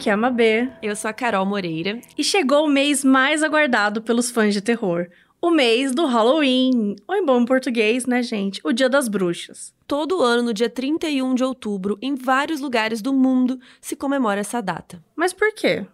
aqui é a Mabê. Eu sou a Carol Moreira. E chegou o mês mais aguardado pelos fãs de terror. O mês do Halloween. Ou em bom português, né, gente? O Dia das Bruxas. Todo ano, no dia 31 de outubro, em vários lugares do mundo, se comemora essa data. Mas por quê?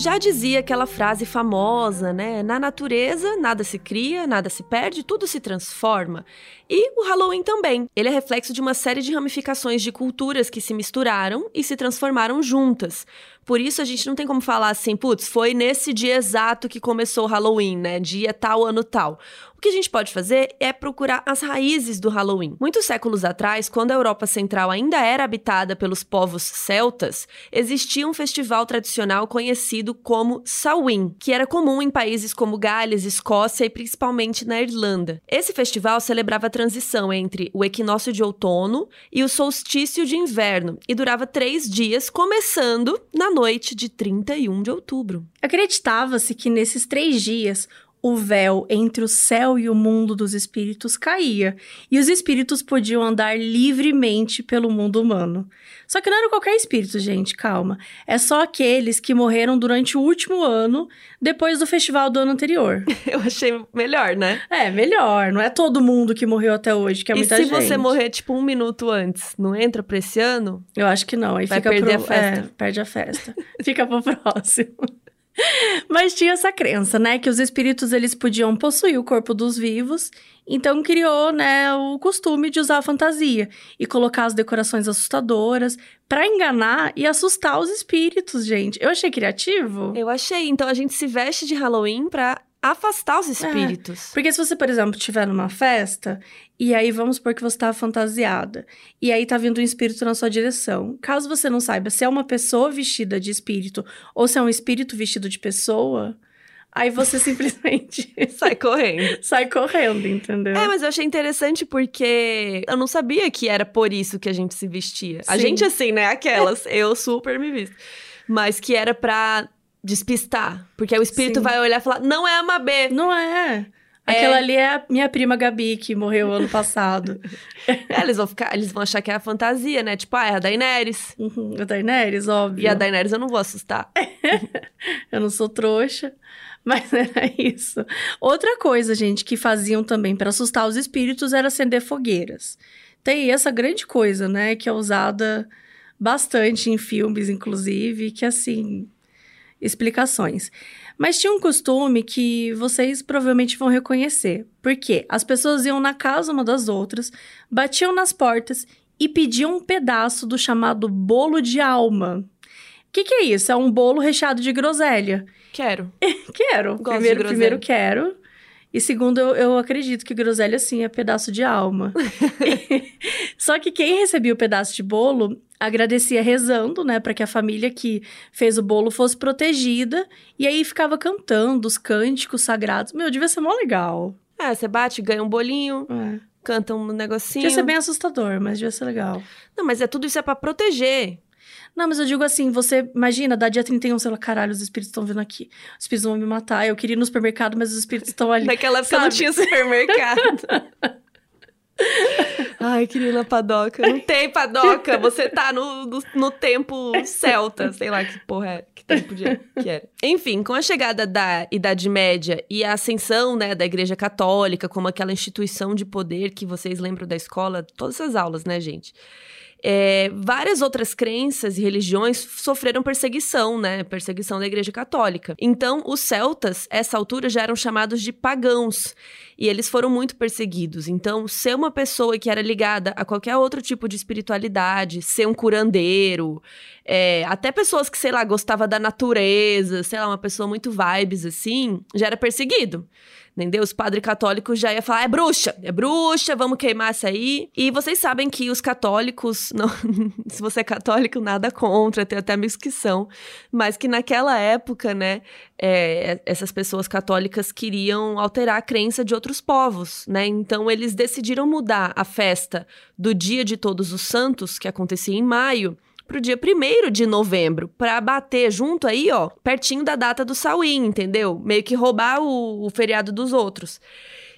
Já dizia aquela frase famosa, né? Na natureza, nada se cria, nada se perde, tudo se transforma. E o Halloween também. Ele é reflexo de uma série de ramificações de culturas que se misturaram e se transformaram juntas. Por isso a gente não tem como falar assim, putz, foi nesse dia exato que começou o Halloween, né? Dia tal, ano tal. O que a gente pode fazer é procurar as raízes do Halloween. Muitos séculos atrás, quando a Europa Central ainda era habitada pelos povos celtas, existia um festival tradicional conhecido como Samhain, que era comum em países como Gales, Escócia e principalmente na Irlanda. Esse festival celebrava a transição entre o equinócio de outono e o solstício de inverno e durava três dias, começando na noite de 31 de outubro. Acreditava-se que nesses três dias o véu entre o céu e o mundo dos espíritos caía, e os espíritos podiam andar livremente pelo mundo humano. Só que não era qualquer espírito, gente, calma. É só aqueles que morreram durante o último ano, depois do festival do ano anterior. Eu achei melhor, né? É, melhor. Não é todo mundo que morreu até hoje, que é e muita se gente. você morrer, tipo, um minuto antes, não entra pra esse ano? Eu acho que não. Aí Vai fica perder pro... a festa. É, perde a festa. fica pro próximo. Mas tinha essa crença, né, que os espíritos eles podiam possuir o corpo dos vivos, então criou, né, o costume de usar a fantasia e colocar as decorações assustadoras para enganar e assustar os espíritos, gente. Eu achei criativo. Eu achei. Então a gente se veste de Halloween pra afastar os espíritos. Porque se você, por exemplo, estiver numa festa e aí vamos supor que você tá fantasiada e aí tá vindo um espírito na sua direção. Caso você não saiba se é uma pessoa vestida de espírito ou se é um espírito vestido de pessoa, aí você simplesmente Sai correndo. sai correndo, entendeu? É, mas eu achei interessante porque eu não sabia que era por isso que a gente se vestia. A Sim. gente, assim, né? Aquelas, eu super me visto. Mas que era pra despistar. Porque o espírito Sim. vai olhar e falar: não é a Mabê. Não é. Aquela ali é a minha prima Gabi, que morreu ano passado. É, eles vão ficar, eles vão achar que é a fantasia, né? Tipo, ah, é a Daenerys. Uhum, a Daenerys, óbvio. E a Daenerys eu não vou assustar. Eu não sou trouxa, mas era isso. Outra coisa, gente, que faziam também para assustar os espíritos era acender fogueiras. Tem essa grande coisa, né, que é usada bastante em filmes, inclusive, que assim, explicações. Mas tinha um costume que vocês provavelmente vão reconhecer. Porque as pessoas iam na casa uma das outras, batiam nas portas e pediam um pedaço do chamado bolo de alma. O que, que é isso? É um bolo recheado de groselha. Quero. Quero. Gosto primeiro, primeiro quero. E segundo, eu, eu acredito que groselha, sim, é pedaço de alma. Só que quem recebia o pedaço de bolo agradecia rezando, né, para que a família que fez o bolo fosse protegida. E aí ficava cantando os cânticos sagrados. Meu, devia ser mó legal. É, você bate, ganha um bolinho, É. canta um negocinho. Devia ser bem assustador, mas devia ser legal. Não, mas é tudo isso é pra proteger. Não, mas eu digo assim, você imagina, dá dia 31, sei lá, caralho, os espíritos estão vindo aqui. Os espíritos vão me matar. Eu queria ir no supermercado, mas os espíritos estão ali. Naquela época não tinha supermercado. Ai, na padoca. Não tem padoca. Você tá no, no, no tempo celta. Sei lá que porra é. Que tempo de, que era. Enfim, com a chegada da Idade Média e a ascensão, né, da Igreja Católica como aquela instituição de poder que vocês lembram da escola, todas essas aulas, né, gente? É, várias outras crenças e religiões sofreram perseguição, né? Perseguição da Igreja Católica. Então, os celtas, essa altura, já eram chamados de pagãos. E eles foram muito perseguidos. Então, ser uma pessoa que era ligada a qualquer outro tipo de espiritualidade, ser um curandeiro, é, até pessoas que, sei lá, gostava da natureza, sei lá, uma pessoa muito vibes assim, já era perseguido. Entendeu? Os padres católicos já iam falar: é bruxa, é bruxa, vamos queimar essa aí. E vocês sabem que os católicos, não, se você é católico, nada contra, tem até amigos que são, mas que naquela época, né, é, essas pessoas católicas queriam alterar a crença de outros povos, né? Então eles decidiram mudar a festa do Dia de Todos os Santos, que acontecia em maio, pro dia 1 de novembro, pra bater junto aí, ó, pertinho da data do Samhain, entendeu? Meio que roubar o, o feriado dos outros.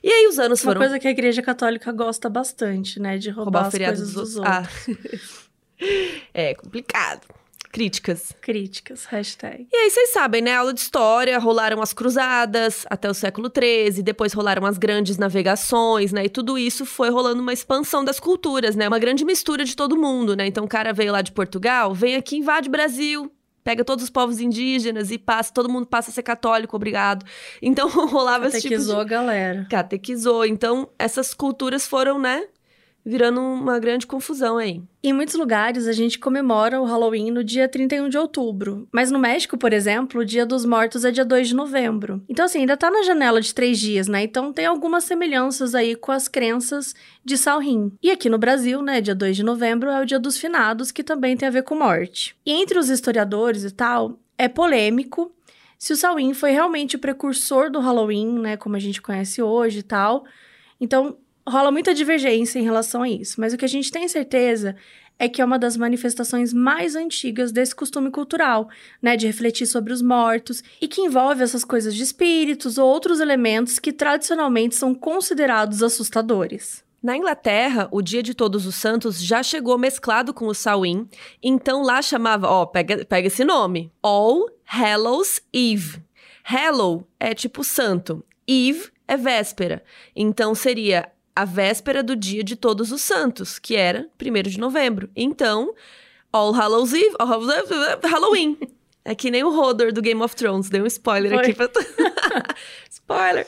E aí os anos Uma foram. coisa que a igreja católica gosta bastante, né? De roubar, roubar o as coisas dos dos outros. outros. Ah. é complicado. Críticas. Críticas, hashtag. E aí, vocês sabem, né? Aula de história, rolaram as cruzadas até o século XIII, depois rolaram as grandes navegações, né? E tudo isso foi rolando uma expansão das culturas, né? Uma grande mistura de todo mundo, né? Então, o cara veio lá de Portugal, vem aqui, invade o Brasil, pega todos os povos indígenas e passa, todo mundo passa a ser católico, obrigado. Então, rolava esse tipo de... Catequizou a galera. Catequizou. Então, essas culturas foram, né? Virando uma grande confusão aí. Em muitos lugares, a gente comemora o Halloween no dia 31 de outubro. Mas no México, por exemplo, o Dia dos Mortos é dia 2 de novembro. Então, assim, ainda tá na janela de três dias, né? Então tem algumas semelhanças aí com as crenças de Samhain. E aqui no Brasil, né, dia 2 de novembro é o Dia dos Finados, que também tem a ver com morte. E entre os historiadores e tal, é polêmico se o Samhain foi realmente o precursor do Halloween, né, como a gente conhece hoje e tal. Então, rola muita divergência em relação a isso, mas o que a gente tem certeza é que é uma das manifestações mais antigas desse costume cultural, né, de refletir sobre os mortos e que envolve essas coisas de espíritos ou outros elementos que tradicionalmente são considerados assustadores. Na Inglaterra, o Dia de Todos os Santos já chegou mesclado com o Samhain, então lá chamava, ó, pega, pega esse nome, All Hallows Eve. Hallow é tipo santo, Eve é véspera, então seria a véspera do Dia de Todos os Santos, que era 1 de novembro. Então, All Hallows Eve, All Hallows Eve, Halloween. É que nem o Hodor do Game of Thrones, dei um spoiler Foi. aqui pra spoiler.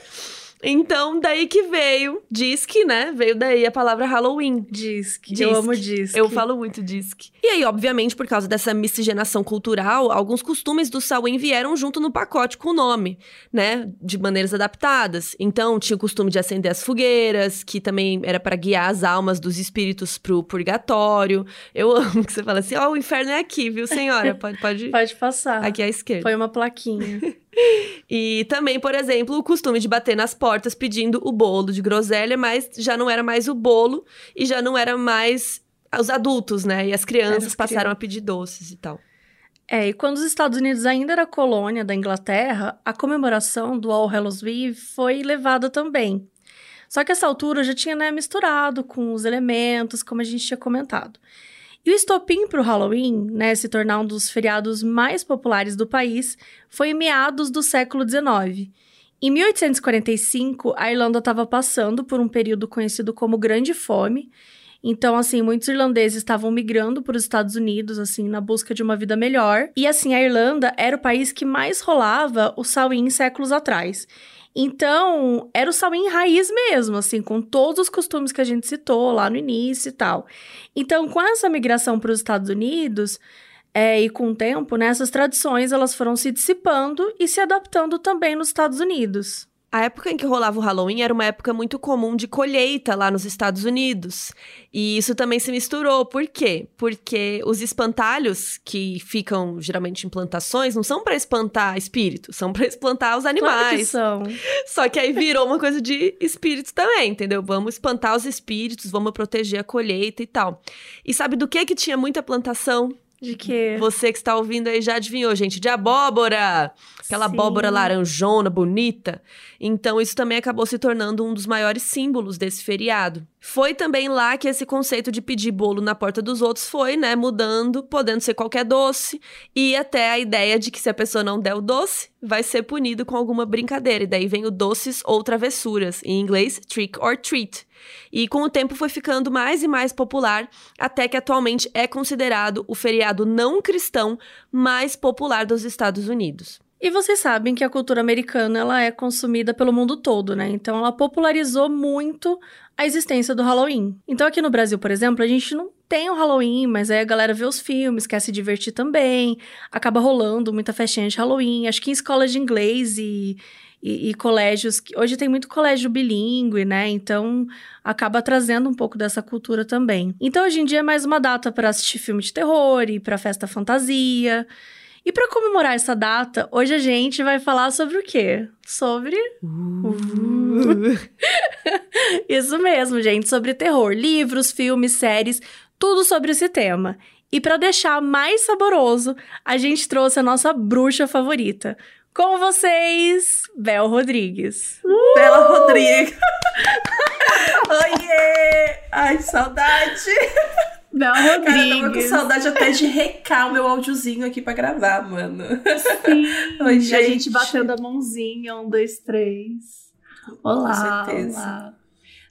Então, daí que veio, diz que, né? Veio daí a palavra Halloween. Diz que Disque. eu amo disque. Eu falo muito disque. E aí, obviamente, por causa dessa miscigenação cultural, alguns costumes do Samhain vieram junto no pacote com o nome, né? De maneiras adaptadas. Então, tinha o costume de acender as fogueiras, que também era para guiar as almas dos espíritos pro purgatório. Eu amo que você fala assim: ó, o inferno é aqui, viu, senhora? Pode, pode. Pode passar. Aqui à esquerda. Foi uma plaquinha. E também, por exemplo, o costume de bater nas portas pedindo o bolo de groselha, mas já não era mais o bolo e já não era mais os adultos, né? E as crianças as passaram crianças. a pedir doces e tal. É, e quando os Estados Unidos ainda era colônia da Inglaterra, a comemoração do All Hallows Eve foi levada também. Só que essa altura já tinha né, misturado com os elementos, como a gente tinha comentado. E o estopim para o Halloween, né, se tornar um dos feriados mais populares do país, foi em meados do século XIX. Em 1845, a Irlanda estava passando por um período conhecido como Grande Fome. Então, assim, muitos irlandeses estavam migrando para os Estados Unidos, assim, na busca de uma vida melhor. E, assim, a Irlanda era o país que mais rolava o Samhain séculos atrás. Então, era o Samhain raiz mesmo, assim, com todos os costumes que a gente citou lá no início e tal. Então, com essa migração para os Estados Unidos, é, e com o tempo, né, essas tradições elas foram se dissipando e se adaptando também nos Estados Unidos. A época em que rolava o Halloween era uma época muito comum de colheita lá nos Estados Unidos. E isso também se misturou. Por quê? Porque os espantalhos, que ficam geralmente em plantações, não são para espantar espíritos, são para espantar os Claro que animais. são. Só que aí virou uma coisa de espíritos também, entendeu? Vamos espantar os espíritos, vamos proteger a colheita e tal. E sabe do que que tinha muita plantação? De que Você que está ouvindo aí já adivinhou, gente, de abóbora! Aquela Sim. abóbora laranjona, bonita. Então, isso também acabou se tornando um dos maiores símbolos desse feriado. Foi também lá que esse conceito de pedir bolo na porta dos outros foi, né, mudando, podendo ser qualquer doce, e até a ideia de que se a pessoa não der o doce, vai ser punido com alguma brincadeira. E daí vem o doces ou travessuras, em inglês, trick or treat. E com o tempo foi ficando mais e mais popular, até que atualmente é considerado o feriado não cristão mais popular dos Estados Unidos. E vocês sabem que a cultura americana ela é consumida pelo mundo todo, né? Então ela popularizou muito a existência do Halloween. Então aqui no Brasil, por exemplo, a gente não tem o Halloween, mas aí a galera vê os filmes, quer se divertir também, acaba rolando muita festinha de Halloween. Acho que em escolas de inglês e, e, e colégios, que- hoje tem muito colégio bilíngue, né? Então acaba trazendo um pouco dessa cultura também. Então hoje em dia é mais uma data para assistir filme de terror e para festa fantasia. E para comemorar essa data, hoje a gente vai falar sobre o quê? Sobre. Isso mesmo, gente, sobre terror. Livros, filmes, séries, tudo sobre esse tema. E para deixar mais saboroso, a gente trouxe a nossa bruxa favorita. Com vocês, Bel Rodrigues. Uh! Bela Rodrigues. Oiê! Ai, saudade. Bel Rodrigues. Cara, eu tava com saudade até de recar o meu áudiozinho aqui pra gravar, mano. Sim. Oi, gente. A gente batendo a mãozinha, um, dois, três. Olá, com certeza. olá.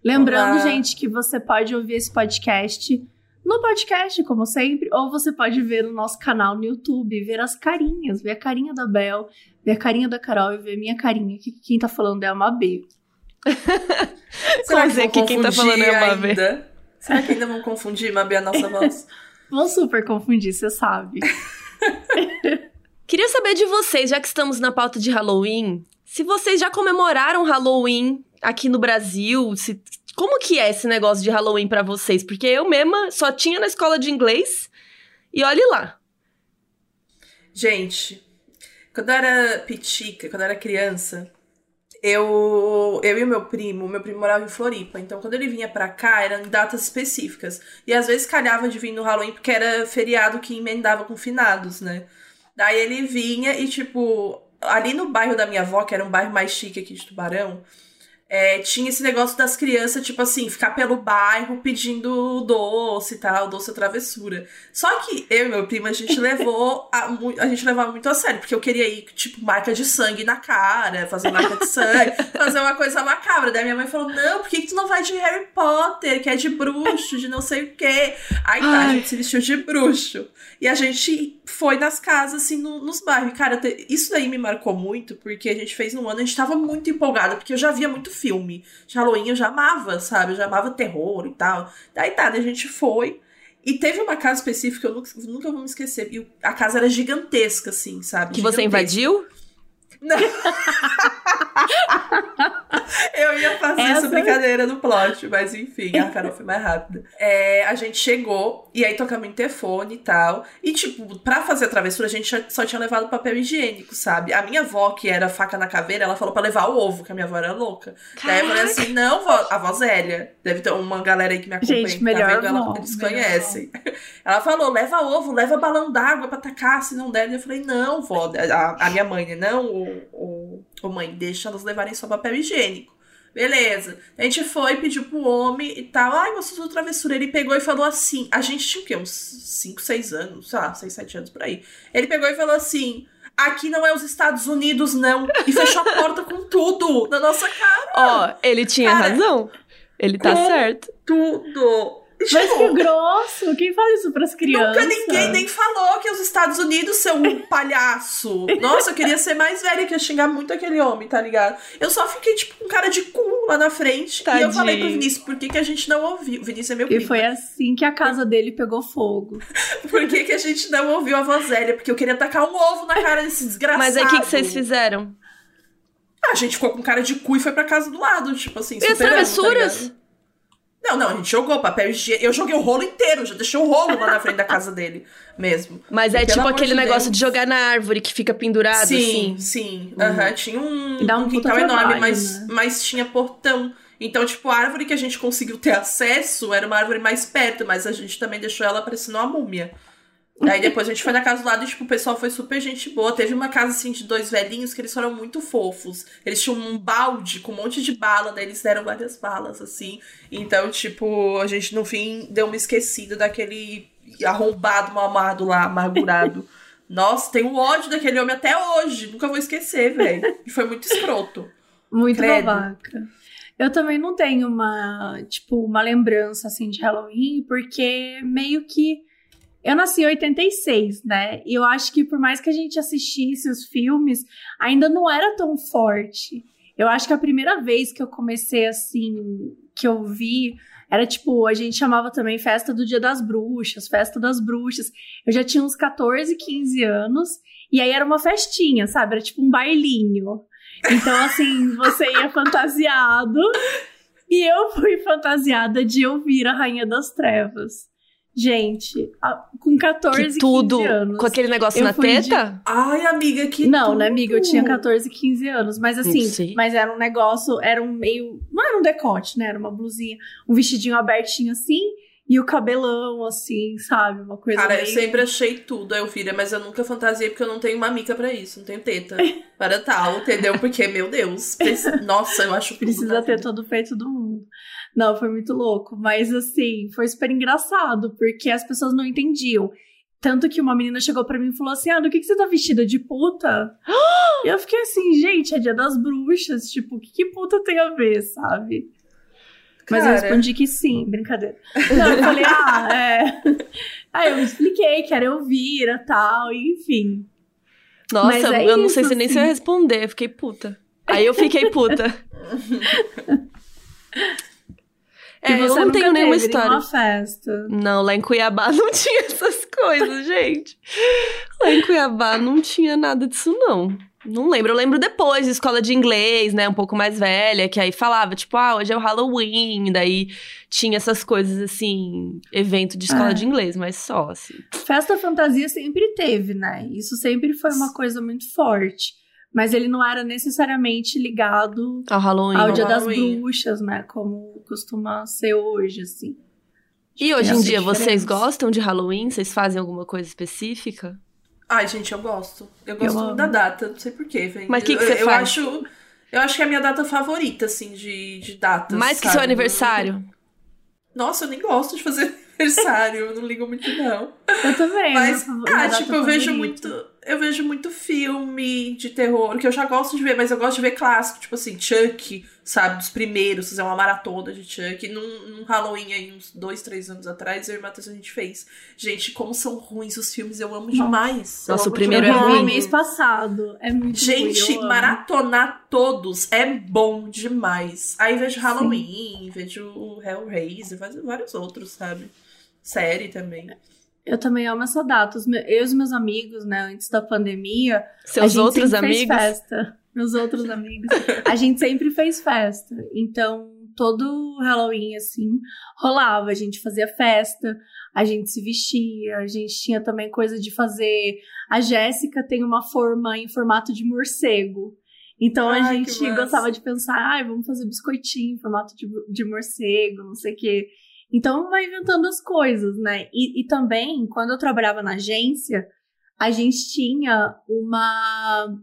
Lembrando, olá. gente, que você pode ouvir esse podcast no podcast, como sempre, ou você pode ver no nosso canal no YouTube, ver as carinhas, ver a carinha da Bel, ver a carinha da Carol e ver a minha carinha, que quem tá falando é a Mabê. Será que, que quem tá falando é a Mabê? Ainda? Será que ainda vão confundir, Mabê, a nossa voz? vão super confundir, você sabe. Queria saber de vocês, já que estamos na pauta de Halloween, se vocês já comemoraram Halloween aqui no Brasil, se como que é esse negócio de Halloween para vocês? Porque eu mesma só tinha na escola de inglês e olhe lá. Gente, quando eu era pitica, quando eu era criança, eu, eu e o meu primo, meu primo morava em Floripa, então quando ele vinha pra cá eram datas específicas. E às vezes calhava de vir no Halloween porque era feriado que emendava com finados, né? Daí ele vinha e, tipo, ali no bairro da minha avó, que era um bairro mais chique aqui de Tubarão, é, tinha esse negócio das crianças, tipo assim, ficar pelo bairro pedindo doce e tal, doce travessura. Só que eu e meu primo, a gente levou, a, a, gente levava muito a sério, porque eu queria ir, tipo, marca de sangue na cara, fazer marca de sangue, fazer uma coisa macabra. Daí minha mãe falou, não, por que, que tu não vai de Harry Potter, que é de bruxo, de não sei o quê? Aí tá, Ai. a gente se vestiu de bruxo. E a gente foi nas casas, assim, no, nos bairros. Cara, isso daí me marcou muito, porque a gente fez no ano, a gente tava muito empolgado, porque eu já via muito filme de Halloween, eu já amava, sabe? Eu já amava terror e tal. Daí tá, a gente foi. E teve uma casa específica, eu nunca, nunca vou me esquecer. E a casa era gigantesca, assim, sabe? Que gigantesca. você invadiu? Não. eu ia fazer essa... essa brincadeira no plot, mas enfim, a Carol foi mais rápida. É, a gente chegou, e aí tocamos interfone e tal. E, tipo, pra fazer a travessura, a gente só tinha levado papel higiênico, sabe? A minha avó, que era faca na caveira, ela falou pra levar o ovo, que a minha avó era louca. Caraca. Daí eu falei assim: não, vó, a vó Zélia. Deve ter uma galera aí que me acompanha. Gente, melhor tá vendo? Ela, eles conhecem. Ela falou: leva ovo, leva balão d'água pra tacar, se não der. Eu falei: não, vó. A, a minha mãe, né? Não, o, o, mãe, deixa elas levarem só papel higiênico. Beleza. A gente foi, pediu pro homem e tal. Ai, mostrou sua travessura. Ele pegou e falou assim. A gente tinha o quê? Uns 5, 6 anos, sei lá, 6, 7 anos por aí. Ele pegou e falou assim: aqui não é os Estados Unidos, não. E fechou a porta com tudo na nossa cara. Ó, oh, ele tinha cara, razão. Ele tá certo. Tudo. Mas tipo, que grosso! Quem fala isso pras crianças? Nunca ninguém nem falou que os Estados Unidos são um palhaço. Nossa, eu queria ser mais velha que ia xingar muito aquele homem, tá ligado? Eu só fiquei, tipo, com cara de cu lá na frente. Tadinho. E eu falei pro Vinícius, por que, que a gente não ouviu? O Vinícius é meu primo. E foi assim que a casa dele pegou fogo. por que, que a gente não ouviu a voz velha? Porque eu queria tacar um ovo na cara desse desgraçado. Mas aí o que, que vocês fizeram? Ah, a gente ficou com cara de cu e foi pra casa do lado, tipo assim, E as travessuras? Tá não, não, a gente jogou papel higiênico. Eu joguei o rolo inteiro, já deixei o rolo lá na frente da casa dele mesmo. Mas é tipo aquele de negócio Deus. de jogar na árvore que fica pendurado, sim, assim. Sim, uhum. uhum. Tinha um, um, um quintal enorme, mas, né? mas tinha portão. Então, tipo, a árvore que a gente conseguiu ter acesso era uma árvore mais perto, mas a gente também deixou ela parecendo uma múmia. Aí depois a gente foi na casa do lado e, tipo, o pessoal foi super gente boa. Teve uma casa, assim, de dois velhinhos que eles foram muito fofos. Eles tinham um balde com um monte de bala, daí eles deram várias balas, assim. Então, tipo, a gente, no fim, deu uma esquecida daquele arrombado, mamado lá, amargurado. Nossa, tenho ódio daquele homem até hoje. Nunca vou esquecer, velho. E foi muito escroto. Muito Credo. babaca. Eu também não tenho uma, tipo, uma lembrança, assim, de Halloween, porque meio que eu nasci em 86, né? E eu acho que por mais que a gente assistisse os filmes, ainda não era tão forte. Eu acho que a primeira vez que eu comecei assim, que eu vi, era tipo, a gente chamava também festa do Dia das Bruxas, festa das bruxas. Eu já tinha uns 14, 15 anos, e aí era uma festinha, sabe? Era tipo um bailinho. Então, assim, você ia fantasiado. E eu fui fantasiada de ouvir a Rainha das Trevas. Gente, com 14, que tudo, 15 anos. Com aquele negócio na teta? De... Ai, amiga, que Não, tudo. né, amiga? Eu tinha 14, 15 anos. Mas assim, mas era um negócio, era um meio. Não era um decote, né? Era uma blusinha, um vestidinho abertinho assim. e o cabelão, assim, sabe? Uma coisa Cara, meio... eu sempre achei tudo, Elvira, mas eu nunca fantasiei porque eu não tenho mamica pra isso, não tenho teta para tal, entendeu? Porque, meu Deus, preci- nossa, eu acho Precisa ter vida. todo o peito do mundo. Não, foi muito louco. Mas, assim, foi super engraçado, porque as pessoas não entendiam. Tanto que uma menina chegou pra mim e falou assim: Ah, do que, que você tá vestida? De puta? e eu fiquei assim, gente, é dia das bruxas. Tipo, o que, que puta tem a ver, sabe? Mas eu respondi que sim, brincadeira. Não, eu falei, ah, é. Aí eu expliquei que era Elvira e tal, e enfim. Nossa, Mas é eu não sei se nem se eu ia assim. responder, eu fiquei puta. Aí eu fiquei puta. É, eu não tenho nenhuma história. nenhuma festa. Não, lá em Cuiabá não tinha essas coisas, gente. Lá em Cuiabá não tinha nada disso, não. Não lembro. Eu lembro depois, escola de inglês, né? Um pouco mais velha, que aí falava, tipo, ah, hoje é o Halloween. Daí tinha essas coisas, assim, evento de escola É. de inglês, mas só, assim. Festa fantasia sempre teve, né? Isso sempre foi uma coisa muito forte. Mas ele não era necessariamente ligado Ao Halloween. ao Dia das Halloween. Bruxas, né? Como costuma ser hoje, assim. E hoje em dia, vocês diferença. gostam de Halloween? Vocês fazem alguma coisa específica? Ai, gente, eu gosto. Eu gosto Eu da data, não sei porquê, velho. Mas que que eu, você eu faz? acho Eu acho que é a minha data favorita, assim, de, de datas. Mais que sabe? seu aniversário. Nossa, eu nem gosto de fazer aniversário, eu não ligo muito, não. Eu também. Mas, ah, tipo, eu vejo favorita. muito. Eu vejo muito filme de terror, que eu já gosto de ver, mas eu gosto de ver clássico, tipo assim, Chuck, sabe, dos primeiros, fazer uma maratona de Chuck. Num, num Halloween aí, uns dois, três anos atrás, eu e o Matheus a gente fez. Gente, como são ruins os filmes, eu amo demais. Nossa, amo o primeiro é ruim. mês passado. É muito Gente, ruim, maratonar todos é bom demais. Aí vejo Halloween, vejo o Hellraiser, vários- vários outros, sabe? Série também. Eu também amo essa data. Eu e os meus amigos, né, antes da pandemia, a Seus gente outros sempre amigos? Fez festa. Meus outros amigos. A gente sempre fez festa. Então, todo Halloween, assim, rolava. A gente fazia festa, a gente se vestia, a gente tinha também coisa de fazer. A Jéssica tem uma forma em formato de morcego. Então a Ai, que gente gostava de pensar, ai, vamos fazer biscoitinho em formato de, de morcego, não sei o quê. Então vai inventando as coisas, né? E, e também, quando eu trabalhava na agência, a gente tinha uma.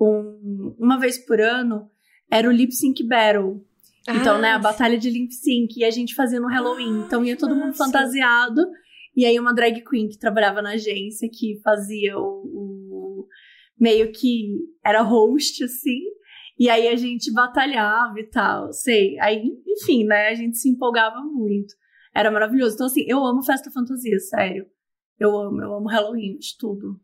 um- uma vez por ano, era o Lip Sync Battle. Então, Ah, né, a batalha de lip sync, e a gente fazia no Halloween. Ah, então ia todo mundo massa. fantasiado. E aí uma drag queen que trabalhava na agência, que fazia o, o- meio que era host, assim. E aí a gente batalhava e tal, sei. Aí, enfim, né, a gente se empolgava muito. Era maravilhoso. Então, assim, eu amo festa fantasia, sério. Eu amo, eu amo Halloween, de tudo.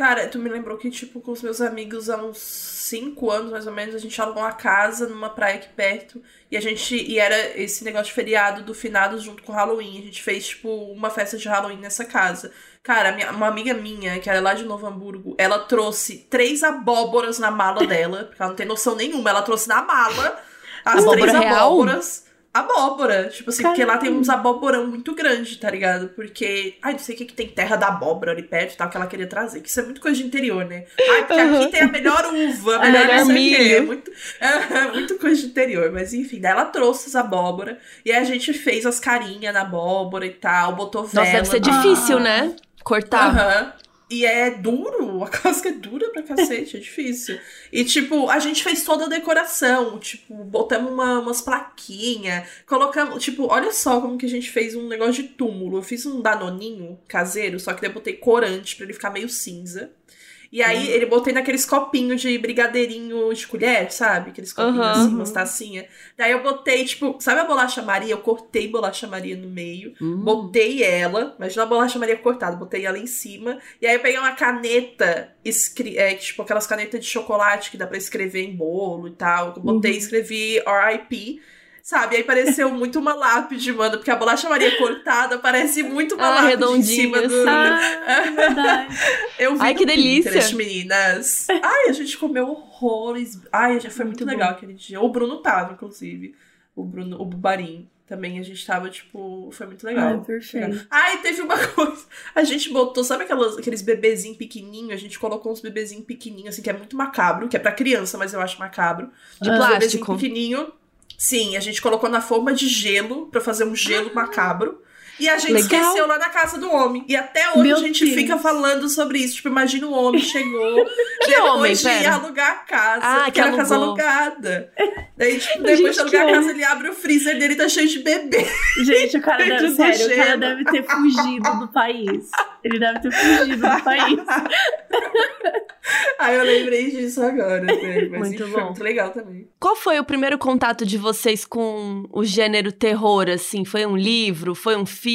Cara, tu me lembrou que, tipo, com os meus amigos há uns 5 anos, mais ou menos, a gente alugou uma casa numa praia aqui perto. E a gente. E era esse negócio de feriado do finados junto com Halloween. A gente fez, tipo, uma festa de Halloween nessa casa. Cara, minha- uma amiga minha, que era lá de Novo Hamburgo, ela trouxe três abóboras na mala dela, porque ela não tem noção nenhuma. Ela trouxe na mala as Abóbora três real? abóboras. Abóbora, tipo assim, porque lá tem uns abóborão muito grande, tá ligado? Porque, ai, não sei o que que tem terra da abóbora ali perto e tal, que ela queria trazer, que isso é muito coisa de interior, né? Ai, porque Aham. aqui tem a melhor uva, a melhor, melhor não sei o quê, milho. é muito, é, muito coisa de interior, mas enfim, daí ela trouxe as abóbora e aí a gente fez as carinhas na abóbora e tal, botou vela. Nossa, deve ser difícil, Ah. né? Cortar. Aham. E é duro, a casca é dura pra cacete, é difícil. E, tipo, a gente fez toda a decoração, tipo, botamos uma- umas plaquinhas, colocamos, tipo, olha só como que a gente fez um negócio de túmulo. Eu fiz um danoninho caseiro, só que daí eu botei corante pra ele ficar meio cinza. E aí, ele botei naqueles copinhos de brigadeirinho de colher, sabe? Aqueles copinhos Aham. assim, umas tacinhas. Daí eu botei, tipo, sabe a bolacha Maria? Eu cortei bolacha Maria no meio. Hum. Botei ela, imagina a bolacha Maria cortada, botei ela em cima. E aí eu peguei uma caneta, escri é, tipo aquelas canetas de chocolate que dá pra escrever em bolo e tal. Eu botei e Uhum. escrevi RIP. Sabe? Aí pareceu muito uma lápide, mano, porque a bolacha Maria cortada parece muito uma Ah, lápide em redondinha, cima do. Ah. Eu vi Ai, que delícia. Pinterest, meninas. Ai, a gente comeu horrores. Ai, já foi muito, Muito bom. legal aquele dia. O Bruno tava, inclusive. O Bruno, o Bubarim. Também a gente tava, tipo, foi muito legal. Ai, perfeito. Ai, teve uma coisa. A gente botou, sabe aquelas, aqueles bebezinhos pequenininhos? A gente colocou uns bebezinhos pequenininhos, assim, que é muito macabro, que é pra criança, mas eu acho macabro. De Uns bebezinhos plástico. pequenininho. Sim, a gente colocou na forma de gelo para fazer um gelo macabro. E a gente Legal. esqueceu lá na casa do homem. E até hoje Meu a gente Deus. fica falando sobre isso. Tipo, imagina o homem chegou Que homem, de pera? alugar a casa. Ah, que era casa alugou. alugada. Daí, tipo, depois de alugar a casa, ele abre o freezer dele e tá cheio de bebê. Gente, o cara deve, sério, o cara deve ter fugido do país. Ele deve ter fugido do país. Aí eu lembrei disso agora. velho. Mas Muito bom. muito legal também. Qual foi o primeiro contato de vocês com o gênero terror, assim? Foi um livro? Foi um filme?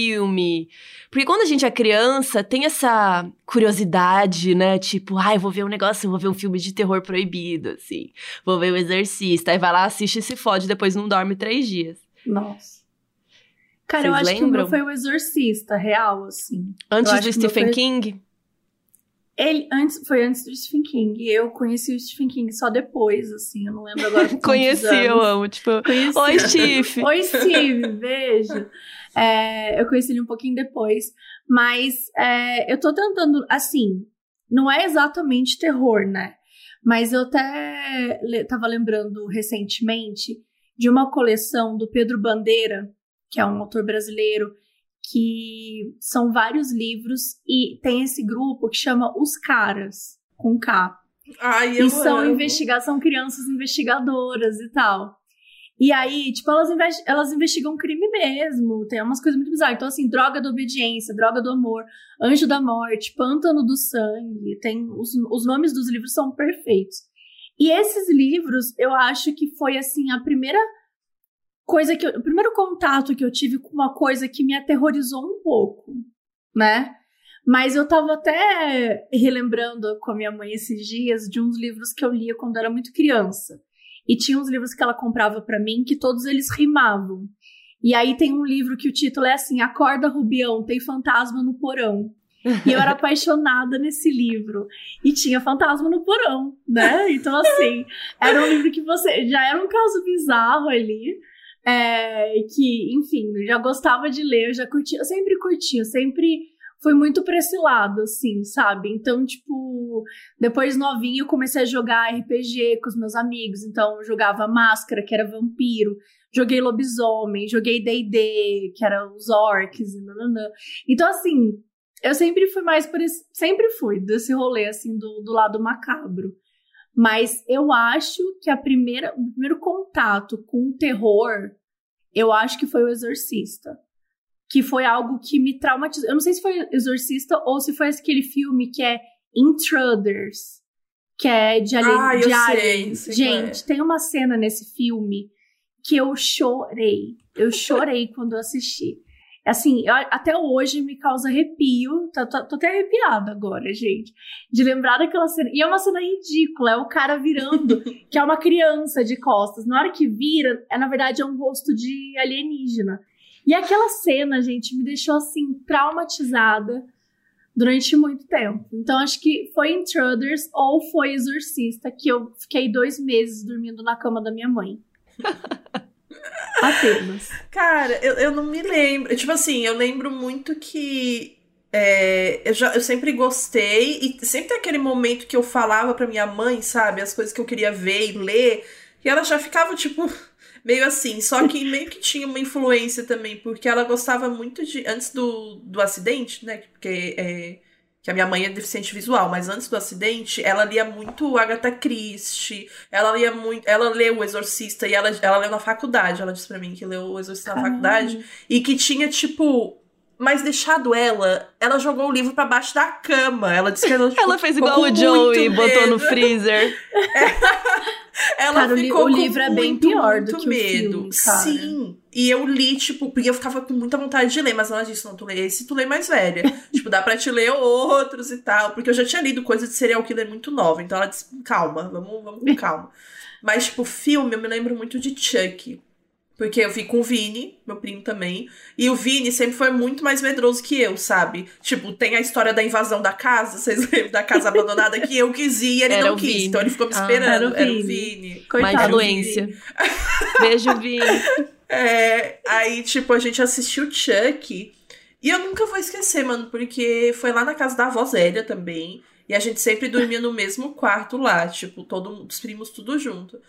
Porque quando a gente é criança, tem essa curiosidade, né? Tipo, ai, vou ver um negócio, vou ver um filme de terror proibido, assim. Vou ver o Exorcista. Aí vai lá, assiste e se fode, depois não dorme três dias. Nossa. Cara, eu Vocês acho que o meu lembram? foi o Exorcista, real, assim. Antes do Stephen foi- King? Ele antes, foi antes do Stephen King. Eu conheci o Stephen King só depois, assim. Eu não lembro agora. Conheci, eu amo. Tipo, Conheci. oi, Steve. Oi, Steve, beijo. É, eu conheci ele um pouquinho depois, mas é, eu tô tentando, assim, não é exatamente terror, né? Mas eu até le tava lembrando recentemente de uma coleção do Pedro Bandeira, que é um autor brasileiro, que são vários livros e tem esse grupo que chama Os Caras, com K. Ai, E são amo. investigação crianças investigadoras e tal. E aí, tipo, elas, elas investigam crime mesmo. Tem umas coisas muito bizarras. Então, assim, droga da obediência, droga do amor, anjo da morte, pântano do sangue. Tem os, os nomes dos livros são perfeitos. E esses livros, eu acho que foi assim a primeira coisa que eu, o primeiro contato que eu tive com uma coisa que me aterrorizou um pouco, né? Mas eu tava até relembrando com a minha mãe esses dias de uns livros que eu lia quando era muito criança. E tinha uns livros que ela comprava pra mim que todos eles rimavam. E aí tem um livro que o título é assim: Acorda Rubião, tem fantasma no porão. E eu era apaixonada nesse livro. E tinha fantasma no porão, né? Então, assim, era um livro que você. Já era um caso bizarro ali. é, que, enfim, eu já gostava de ler, eu já curtia, eu sempre curti, eu sempre fui muito pra esse lado, assim, sabe? Então, tipo, depois novinha eu comecei a jogar RPG com os meus amigos, então jogava Máscara, que era vampiro, joguei lobisomem, joguei D&D, que era os orcs, e nananã. Então, assim, eu sempre fui mais por esse, sempre fui desse rolê, assim, do, do lado macabro. Mas eu acho que a primeira, o primeiro contato com o terror, eu acho que foi o Exorcista. Que foi algo que me traumatizou. Eu não sei se foi Exorcista ou se foi aquele filme que é Intruders, que é de alien. Ah, eu de sei, sei Gente, qual tem uma cena nesse filme que eu chorei. Eu chorei quando eu assisti. Assim, eu- até hoje me causa arrepio. Tô, tô- tô até arrepiada agora, gente. De lembrar daquela cena. E é uma cena ridícula. É o cara virando, que é uma criança de costas. Na hora que vira, é na verdade é um rosto de alienígena. E aquela cena, gente, me deixou assim, traumatizada durante muito tempo. Então acho que foi Intruders ou foi Exorcista que eu fiquei dois meses dormindo na cama da minha mãe. Apenas. Cara, eu, eu não me lembro. Tipo assim, eu lembro muito que é, eu, já, eu sempre gostei, e sempre tem aquele momento que eu falava pra minha mãe, sabe, as coisas que eu queria ver e ler, e ela já ficava, tipo, meio assim. Só que meio que tinha uma influência também, porque ela gostava muito de. Antes do, do acidente, né? Porque é, que a minha mãe é deficiente visual, mas antes do acidente, ela lia muito Agatha Christie, ela lia muito, ela leu O Exorcista e ela, ela leu na faculdade, ela disse pra mim que leu O Exorcista na faculdade e que tinha tipo mas deixado ela, ela jogou o livro pra baixo da cama. Ela disse que ela, tipo, Ela fez igual o Joey botou no freezer. Ela Cara, o li- ficou o livro com é bem muito, pior do muito que o medo. filme, cara. Sim. E eu li, tipo, porque eu ficava com muita vontade de ler, mas ela disse: não, tu lê esse, tu lê mais velha. tipo, dá pra te ler outros e tal. Porque eu já tinha lido coisa de serial killer muito nova. Então ela disse: calma, vamos, vamos com calma. Mas, tipo, filme, eu me lembro muito de Chuck. Porque eu vi com o Vini, meu primo também. E o Vini sempre foi muito mais medroso que eu, sabe? Tipo, tem a história da invasão da casa, vocês lembram da casa abandonada que eu quis ir e ele Era não quis. Vini. Então ele ficou me Ah, esperando. era o era o Vini. Coitado. influência. Beijo, Vini. É, aí, tipo, a gente assistiu Chuck. E eu nunca vou esquecer, mano, porque foi lá na casa da avó Zélia também. E a gente sempre dormia no mesmo quarto lá, tipo, todos os primos tudo junto.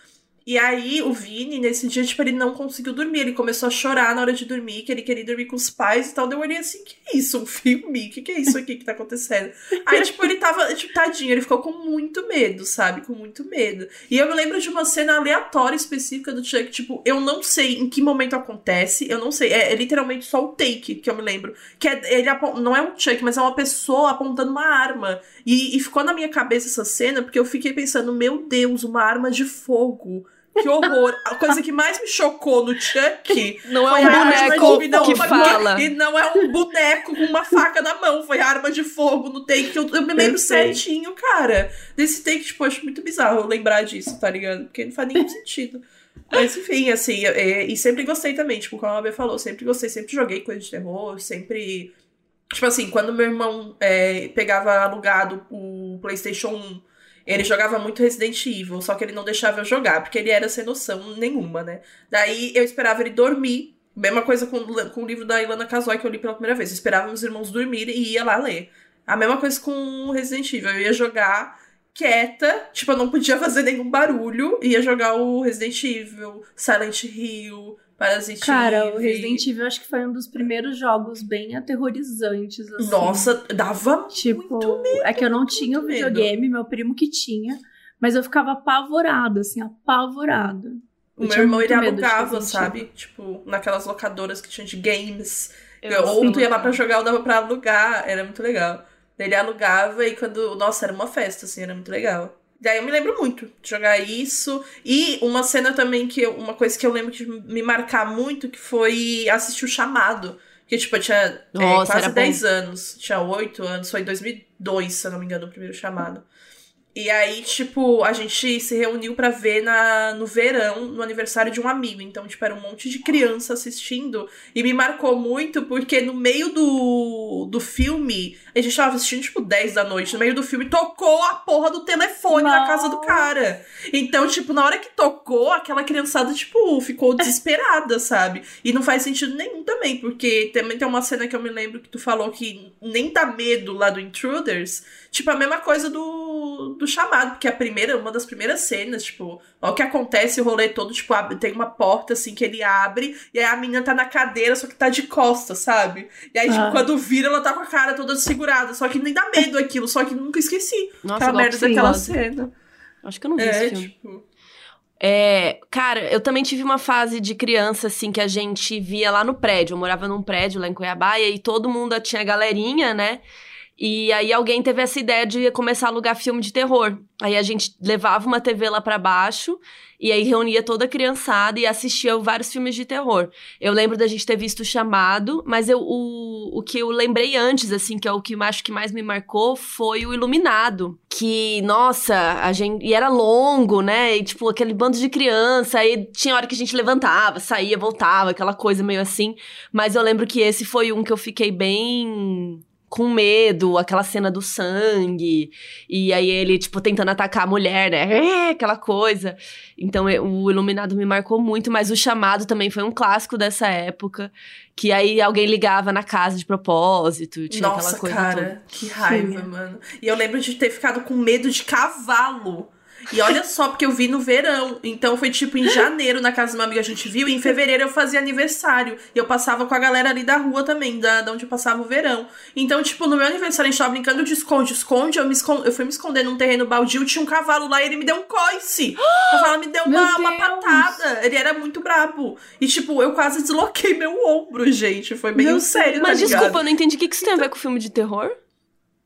E aí, o Vini, nesse dia, tipo, ele não conseguiu dormir. Ele começou a chorar na hora de dormir, que ele queria dormir com os pais e tal. Deu olhei assim, que é isso? Um filme? Que que é isso aqui que tá acontecendo? aí, tipo, ele tava, tipo, tadinho, ele ficou com muito medo, sabe? Com muito medo. E eu me lembro de uma cena aleatória específica do Chuck, tipo, eu não sei em que momento acontece, eu não sei. É, é literalmente só o take que eu me lembro. Que é, ele não é um Chuck, mas é uma pessoa apontando uma arma. E, e ficou na minha cabeça essa cena, porque eu fiquei pensando, meu Deus, uma arma de fogo que horror. A coisa que mais me chocou no Chuck não é um boneco que, não, que fala. E não é um boneco com uma faca na mão. Foi arma de fogo no take. Eu, eu me lembro certinho, cara. Desse take, tipo, acho muito bizarro lembrar disso, tá ligado? Porque não faz nenhum sentido. Mas enfim, assim, é, e sempre gostei também, tipo, como a Bia falou, sempre gostei, sempre joguei coisa de terror, sempre. Tipo assim, quando meu irmão é, pegava alugado o PlayStation 1 ele jogava muito Resident Evil, só que ele não deixava eu jogar, porque ele era sem noção nenhuma, né? Daí eu esperava ele dormir. Mesma coisa com, com o livro da Ilana Kazoy que eu li pela primeira vez. Eu esperava meus irmãos dormirem e ia lá ler. A mesma coisa com Resident Evil. Eu ia jogar quieta, tipo, eu não podia fazer nenhum barulho. Ia jogar o Resident Evil, Silent Hill, Parasite Cara, o Resident Evil acho que foi um dos primeiros jogos bem aterrorizantes, assim. Nossa, dava tipo, muito medo. É que eu não tinha o videogame, medo. meu primo que tinha, mas eu ficava apavorada, assim, apavorada. O meu irmão, ele alugava, sabe? Tipo, naquelas locadoras que tinha de games. Eu ou tu ia lá pra jogar ou dava pra alugar, era muito legal. Ele alugava e quando... Nossa, era uma festa, assim, era muito legal. Daí eu me lembro muito de jogar isso. E uma cena também que. Eu, uma coisa que eu lembro de me marcar muito, que foi assistir o chamado. Que, tipo, eu tinha é, Nossa, é, quase 10 anos. Tinha 8 anos. Foi em 2002, se eu não me engano, o primeiro chamado. E aí, tipo, a gente se reuniu para ver na, no verão, no aniversário de um amigo. Então, tipo, era um monte de criança assistindo. E me marcou muito porque no meio do, do filme, a gente tava assistindo, tipo, 10 da noite. No meio do filme, tocou a porra do telefone Não. na casa do cara. Então, tipo, na hora que tocou, aquela criançada, tipo, ficou desesperada, sabe? E não faz sentido nenhum também, porque também tem uma cena que eu me lembro que tu falou que nem dá medo lá do Intruders. Tipo, a mesma coisa do, do chamado, porque a primeira, uma das primeiras cenas, tipo, ó, o que acontece, o rolê todo, tipo, abre, tem uma porta assim que ele abre, e aí a menina tá na cadeira, só que tá de costas, sabe? E aí, tipo, ah. quando vira, ela tá com a cara toda segurada, só que nem dá medo aquilo, só que nunca esqueci. Nossa, aquela merda daquela cena. Acho que eu não vi é, esse filme. Tipo... É, cara, eu também tive uma fase de criança, assim, que a gente via lá no prédio. Eu morava num prédio lá em Cuiabá, e aí todo mundo tinha galerinha, né? E aí alguém teve essa ideia de começar a alugar filme de terror. Aí a gente levava uma TV lá para baixo e aí reunia toda a criançada e assistia vários filmes de terror. Eu lembro da gente ter visto o Chamado, mas eu, o, o que eu lembrei antes, assim, que é o que acho que mais me marcou, foi o Iluminado. Que, nossa, a gente. E era longo, né? E tipo, aquele bando de criança. Aí tinha hora que a gente levantava, saía, voltava, aquela coisa meio assim. Mas eu lembro que esse foi um que eu fiquei bem com medo, aquela cena do sangue, e aí ele, tipo, tentando atacar a mulher, né? É, aquela coisa. Então, o Iluminado me marcou muito, mas o Chamado também foi um clássico dessa época, que aí alguém ligava na casa de propósito, tinha Nossa, aquela coisa cara, toda. que raiva, Sim. mano. E eu lembro de ter ficado com medo de cavalo. E olha só, porque eu vi no verão. Então foi tipo em janeiro na casa de uma amiga a gente viu. E em fevereiro eu fazia aniversário. E eu passava com a galera ali da rua também, da, da onde eu passava o verão. Então, tipo, no meu aniversário a gente tava brincando de esconde-esconde. Eu, me esconde, eu fui me esconder num terreno baldio. Tinha um cavalo lá e ele me deu um coice. O cavalo me deu uma, uma patada. Ele era muito brabo. E, tipo, eu quase desloquei meu ombro, gente. Foi meio meu sério, Mas tá desculpa, eu não entendi. O que, que isso tem a ver com filme de terror?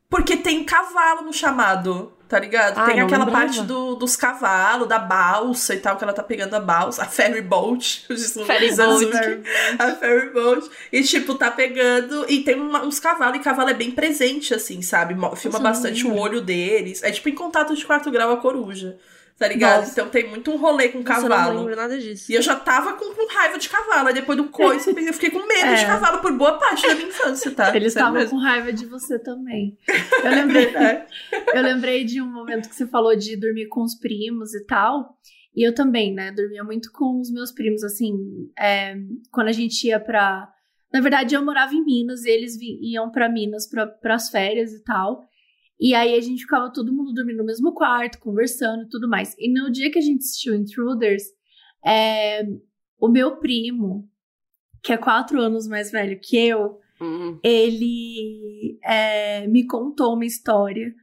Porque tem cavalo no chamado tá ligado? Ai, Tem aquela parte do, dos cavalos, da balsa e tal, que ela tá pegando a balsa, a ferry boat. Ferry boat. A ferry boat. E, tipo, tá pegando. E tem uma, uns cavalos, e cavalo é bem presente, assim, sabe? Filma Sim. bastante o olho deles. É tipo em contato de quarto grau a coruja tá ligado? Nossa. Então tem muito um rolê com Nossa, cavalo. Eu não lembro nada disso. E eu já tava com, com raiva de cavalo. Aí depois do coice, eu fiquei com medo é. de cavalo por boa parte da minha infância, tá? Eles estavam com raiva de você também. Eu lembrei, é. eu lembrei de um momento que você falou de dormir com os primos e tal. E eu também, né? Dormia muito com os meus primos, assim. É, quando a gente ia pra. Na verdade, eu morava em Minas e eles iam para Minas para as férias e tal. E aí a gente ficava todo mundo dormindo no mesmo quarto, conversando e tudo mais. E no dia que a gente assistiu Intruders, é, o meu primo, que é quatro anos mais velho que eu, Hum. ele é, me contou uma história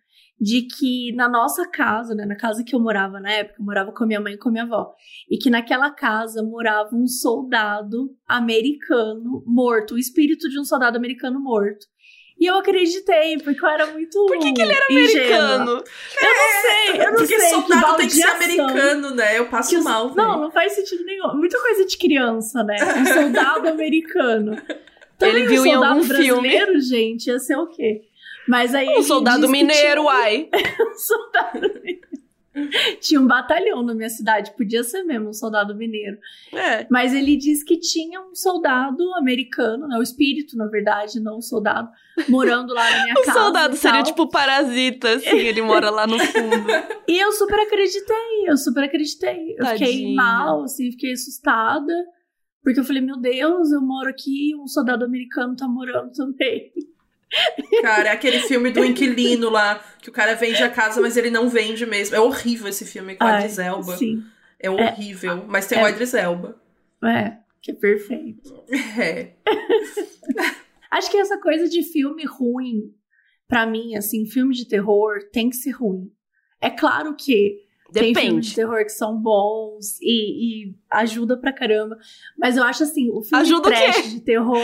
de que na nossa casa, né, na casa que eu morava na época, eu morava com a minha mãe e com a minha avó, e que naquela casa morava um soldado americano morto, o espírito de um soldado americano morto. E eu acreditei, porque eu era muito. Por que, que ele era americano? Eu não sei, eu não Porque sei. soldado tem que ser americano, né? Eu passo os- mal, Não, velho. não faz sentido nenhum. Muita coisa de criança, né? Um soldado americano. Também Ele viu um em soldado algum filme. brasileiro, gente, ia ser o quê? Mas aí Um soldado mineiro, uai. Um soldado mineiro. Tinha um batalhão na minha cidade, podia ser mesmo um soldado mineiro. É. Mas ele disse que tinha um soldado americano, né? O espírito, na verdade, não o soldado, morando lá na minha O casa. soldado e seria tipo parasita, assim, ele mora lá no fundo. E eu super acreditei, eu super acreditei. Eu fiquei Tadinho. mal, assim, fiquei assustada. Porque eu falei, meu Deus, eu moro aqui, um soldado americano tá morando também. Cara, é aquele filme do inquilino lá, que o cara vende a casa, mas ele não vende mesmo. É horrível esse filme com a Idris Elba. Sim, É horrível, mas tem é. o Idris Elba. é, que é perfeito. É. Acho que essa coisa de filme ruim, pra mim, assim, filme de terror tem que ser ruim. É claro que tem filmes de Depende. terror que são bons e, e ajuda pra caramba. Mas eu acho assim, o filme Ajuda o trash de terror.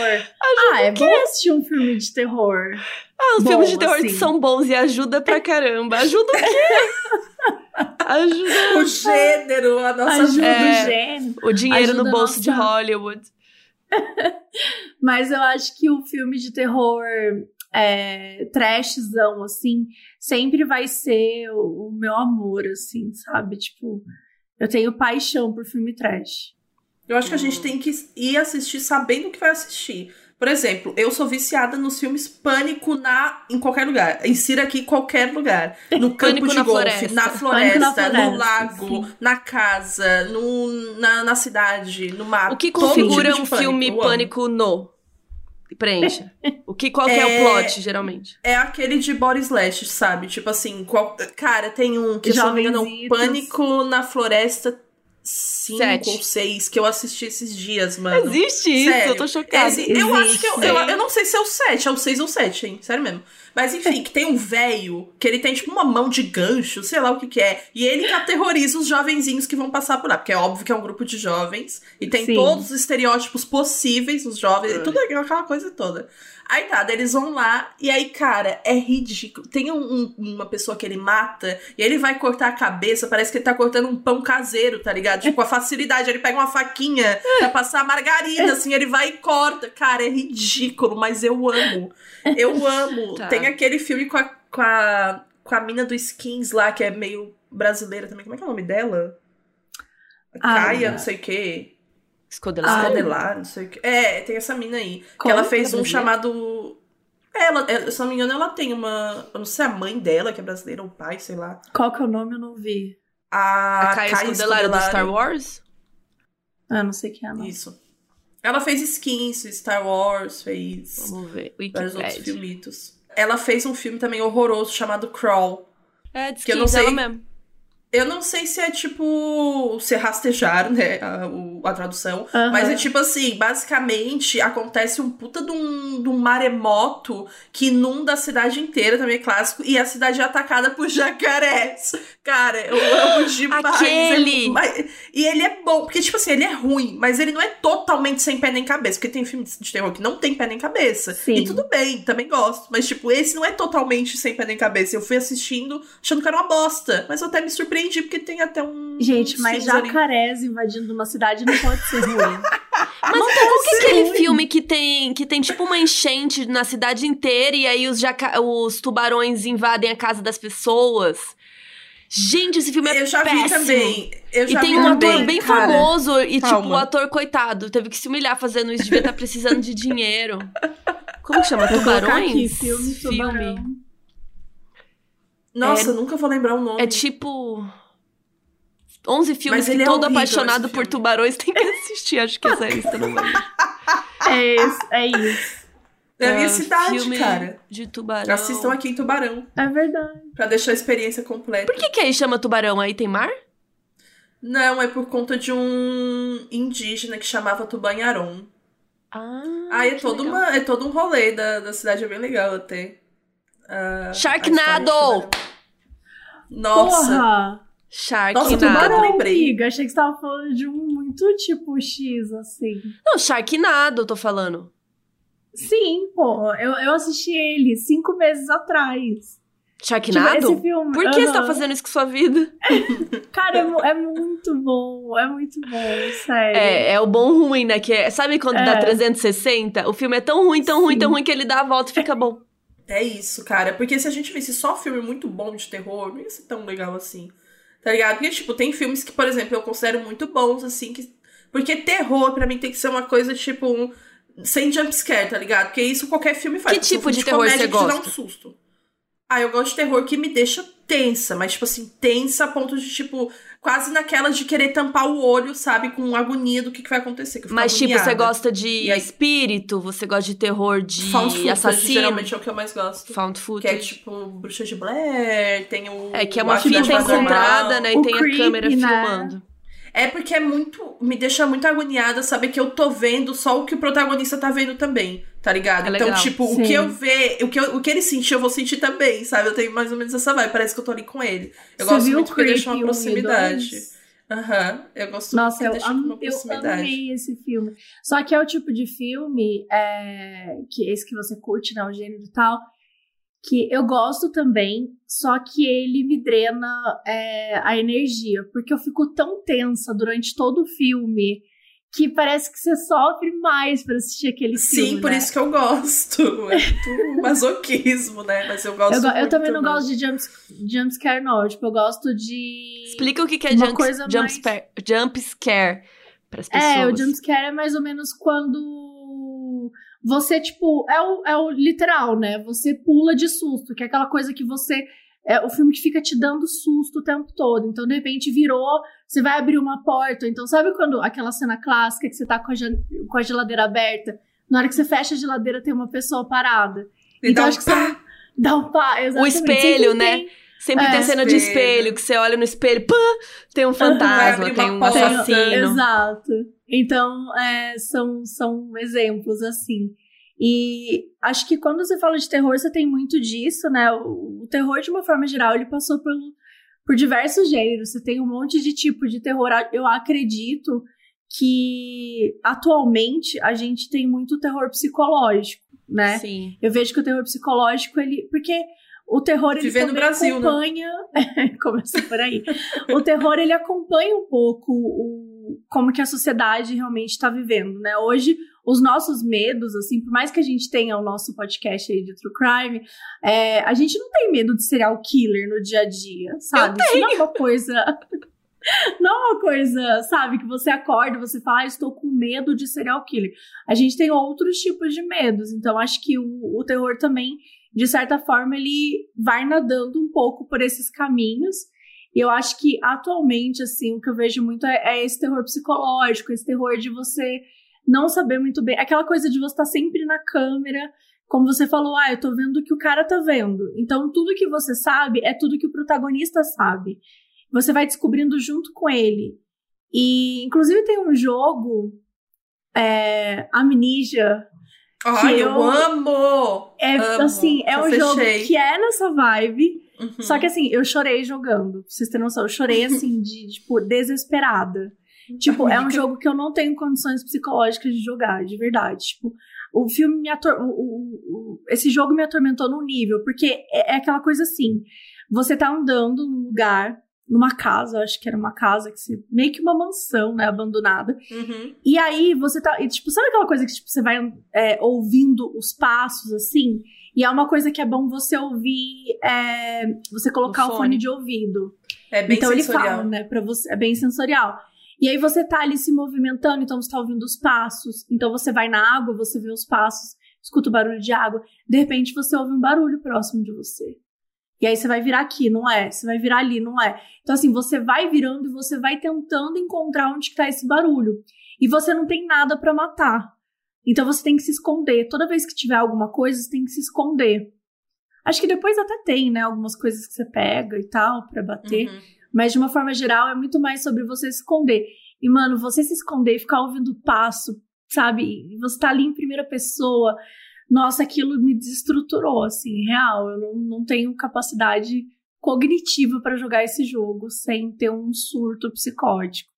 ah, é bom assistir um filme de terror. Ah, os Bom, filmes de terror que assim. são bons e ajuda pra caramba. Ajuda o quê? ajuda O gênero, a nossa Ajuda É. o gênero. o dinheiro Ajuda no bolso de nossa- Hollywood. Mas eu acho que o filme de terror é, trashzão, assim, sempre vai ser o, o meu amor, assim, sabe? Tipo, eu tenho paixão por filme trash. Eu acho que a gente tem que ir assistir sabendo o que vai assistir. Por exemplo, eu sou viciada nos filmes Pânico na em qualquer lugar. Insira aqui qualquer lugar. No campo Pânico de na golfe, floresta. na Pânico floresta, na floresta, no lago, sim. na casa, no, na, na cidade, no mato. O que Todo configura tipo um filme eu amo. pânico no? Preencha. O que, qual que é... É- o plot, geralmente? É aquele de body slash, sabe? Tipo assim, qual... cara, tem um que é um Jovenzitos. Pânico na Floresta 5 Sete. ou 6, que eu assisti esses dias, mano. Existe isso, Sério. eu tô chocada. Esse- eu acho que eu, eu, Existe. eu não sei se é o 7, é o 6 ou 7, hein? Sério mesmo. Mas enfim, que tem um velho que ele tem tipo uma mão de gancho, sei lá o que que é. E ele que aterroriza os jovenzinhos que vão passar por lá. Porque é óbvio que é um grupo de jovens. E tem Sim. todos os estereótipos possíveis, os jovens, tudo aquela coisa toda. Aí tá, daí eles vão lá, e aí, cara, é ridículo. Tem um- um- uma pessoa que ele mata, e ele vai cortar a cabeça, parece que ele tá cortando um pão caseiro, tá ligado? Tipo, com a facilidade, ele pega uma faquinha pra passar margarina, assim, ele vai e corta. Cara, é ridículo, mas eu amo. Eu amo. Tá. Tem aquele filme com a, com a, com a mina do Skins lá, que é meio brasileira também. Como é que é o nome dela? Ah, Caia, não. não sei o quê. Escodelar. Ah, Escodelar, não sei o quê. É, tem essa mina aí. Que ela que fez é um chamado. É, Ela, ela- se não me engano, ela tem uma. Eu não sei a mãe dela, que é brasileira, ou o pai, sei lá. Qual que é o nome? Eu não vi. A, a Caia do Star. Wars? Ah, não sei quem é, não. Isso. Ela fez Skins, Star Wars, fez Vamos ver. vários outros filmitos. Ela fez um filme também horroroso chamado Crawl. É, diz Que eu não ela sei- mesmo. Eu não sei se é tipo. Se rastejaram, né? A, o- a tradução. Mas é tipo assim: basicamente acontece um puta de um, de um maremoto que inunda a cidade inteira, também é clássico, e a cidade é atacada por jacarés. Cara, eu amo demais. Aquele! É- mas- e ele é bom, porque, tipo assim, ele é ruim, mas ele não é totalmente sem pé nem cabeça. Porque tem filme de terror que não tem pé nem cabeça. Sim. E tudo bem, também gosto. Mas, tipo, esse não é totalmente sem pé nem cabeça. Eu fui assistindo achando que era uma bosta. Mas eu até me surpreendi, porque tem até um. Gente, uns mas filmes ali. jacarés invadindo uma cidade não pode ser ruim. Mas qual que é aquele filme que tem, que tem tipo uma enchente na cidade inteira e aí os, jaca- os tubarões invadem a casa das pessoas? Gente, esse filme é Eu já vi péssimo. também. Eu E já tem vi um também, ator bem cara. famoso e, tipo, calma. o ator, coitado, teve que se humilhar fazendo isso, devia estar precisando de dinheiro. Como que chama? Tubarões? aqui, filme, tubarão. Nossa, É- nunca vou lembrar o nome. É tipo. 11 filmes Mas que ele é todo horrível, apaixonado por filme. tubarões tem que assistir. Acho que essa lista não vai. É isso, é isso. É a minha Ah, cidade, filme cara. De tubarão. Assistam aqui em Tubarão, É verdade. pra deixar a experiência completa. Por que, que aí chama tubarão? Aí tem mar? Não, é por conta de um indígena que chamava Tubanharon. Ah, Ah, é todo, legal. uma, é todo um rolê da, da cidade, é bem legal até. A Sharknado! Nossa! Porra! Sharknado. Nossa, tubarão. Lembrei. amiga. Achei que você tava falando de um muito tipo X, assim. Não, Sharknado, eu tô falando. Sim, pô. Eu, eu assisti ele cinco meses atrás. Tipo, Sharknado? esse filme. Por que você tá fazendo isso com sua vida? Cara, é, é muito bom. É muito bom, sério. É, é o bom ruim, né? Que é- sabe quando dá É. 360? O filme é tão ruim, tão ruim, Sim. tão ruim que ele dá a volta e fica bom. É isso, cara. Porque se a gente visse só filme muito bom de terror, não ia ser tão legal assim. Tá ligado? Porque, tipo, tem filmes que, por exemplo, eu considero muito bons, assim, que. Porque terror, pra mim, tem que ser uma coisa, tipo, um- sem jumpscare, tá ligado? Porque isso qualquer filme faz. Que é um tipo filme de terror comédia você que te dá gosta? um susto. Ah, eu gosto de terror que me deixa tensa, mas, tipo assim, tensa a ponto de, tipo, quase naquela de querer tampar o olho, sabe? Com agonia do que, que vai acontecer. Que Mas, tipo, você agoniada. gosta de E aí- espírito? Você gosta de terror de Found footage, assassino? geralmente é o que eu mais gosto. Found Que é footage. tipo Bruxa de Blair, tem o. É, que é uma fita encontrada, né? E O tem a câmera né? filmando. É porque é muito. Me deixa muito agoniada saber que eu tô vendo só o que o protagonista tá vendo também, tá ligado? É então, legal. tipo, Sim. o que eu ver, o que, eu- o que ele sentir, eu vou sentir também, sabe? Eu tenho mais ou menos essa vibe. Parece que eu tô ali com ele. Eu Você gosto viu muito porque deixa uma proximidade. Aham. Eu gosto Nossa, muito eu, que deixa am- uma eu proximidade. amei esse filme. Só que é o tipo de filme é, que esse que você curte, né? O gênero e tal. Que eu gosto também, só que ele me drena é, a energia. Porque eu fico tão tensa durante todo o filme que parece que você sofre mais pra assistir aquele filme. Sim, por né? isso que eu gosto. É muito masoquismo, né? Mas eu gosto Eu, go- eu também não gosto de jumps, jumpscare, não. Tipo, eu gosto de. Explica o que, que é jump, coisa jump, mais- jump scare pras pessoas. É, o jumpscare é mais ou menos quando você, tipo, é o, é o literal, né? Você pula de susto, que é aquela coisa que você. É o filme que fica te dando susto o tempo todo. Então, de repente, virou, você vai abrir uma porta. Então, sabe quando aquela cena clássica que você tá com a, com a geladeira aberta? Na hora que você fecha a geladeira, tem uma pessoa parada. E então, dá um acho que você dá um pá. exatamente. espelho, Sempre né? tem- Sempre É, tem cena de espelho. espelho, que você olha no espelho, pã, tem um fantasma, tem um porta. assassino. Exato. Então, é, são, são exemplos assim. E acho que quando você fala de terror, você tem muito disso, né? O, o terror, de uma forma geral, ele passou por, por diversos gêneros. Você tem um monte de tipo de terror. Eu acredito que atualmente a gente tem muito terror psicológico, né? Sim. Eu vejo que o terror psicológico, ele. Porque o terror ele também Brasil, né? acompanha. Começa por aí. o terror ele acompanha um pouco o, como que a sociedade realmente está vivendo, né? Hoje, os nossos medos, assim, por mais que a gente tenha o nosso podcast aí de True Crime, é, a gente não tem medo de serial killer no dia a dia, sabe? Isso não é uma coisa. Não é uma coisa, sabe, que você acorda e você fala, ah, estou com medo de serial killer. A gente tem outros tipos de medos, então acho que o, o terror também, de certa forma, ele vai nadando um pouco por esses caminhos. E eu acho que atualmente, assim, o que eu vejo muito é, é esse terror psicológico, esse terror de você não saber muito bem, aquela coisa de você estar sempre na câmera, como você falou, ah, eu tô vendo o que o cara tá vendo. Então, tudo que você sabe é tudo que o protagonista sabe. Você vai descobrindo junto com ele. E, inclusive, tem um jogo, é, Amnesia, Ai, que eu, eu- amo! é Amo. assim, é um jogo fechei. que é nessa vibe, Uhum. só que assim, eu chorei jogando. Pra vocês terem noção, eu chorei assim, de, tipo, desesperada. Tipo, é um jogo que eu não tenho condições psicológicas de jogar, de verdade. Tipo, o filme me ator... o, o- o- esse jogo me atormentou num nível, porque é, é aquela coisa assim: você tá andando num lugar, numa casa, acho que era uma casa que se, meio que uma mansão, né, abandonada. Uhum. E aí você tá. E, tipo, sabe aquela coisa que tipo, você vai é, ouvindo os passos assim? E é uma coisa que é bom você ouvir. é, você colocar o fone fone. de ouvido. É bem então sensorial. ele fala, né? Pra você, é bem sensorial. E aí você tá ali se movimentando, então você tá ouvindo os passos. Então você vai na água, você vê os passos, escuta o barulho de água. De repente você ouve um barulho próximo de você. E aí você vai virar aqui, não é? Você vai virar ali, não é? Então assim, você vai virando e você vai tentando encontrar onde que tá esse barulho. E você não tem nada pra matar. Então você tem que se esconder. Toda vez que tiver alguma coisa, você tem que se esconder. Acho que depois até tem, né? Algumas coisas que você pega e tal, para bater. Uhum. Mas de uma forma geral, é muito mais sobre você se esconder. E, mano, você se esconder e ficar ouvindo o passo, sabe? E você tá ali em primeira pessoa. Nossa, aquilo me desestruturou, assim, real. Eu não, não tenho capacidade cognitiva para jogar esse jogo sem ter um surto psicótico.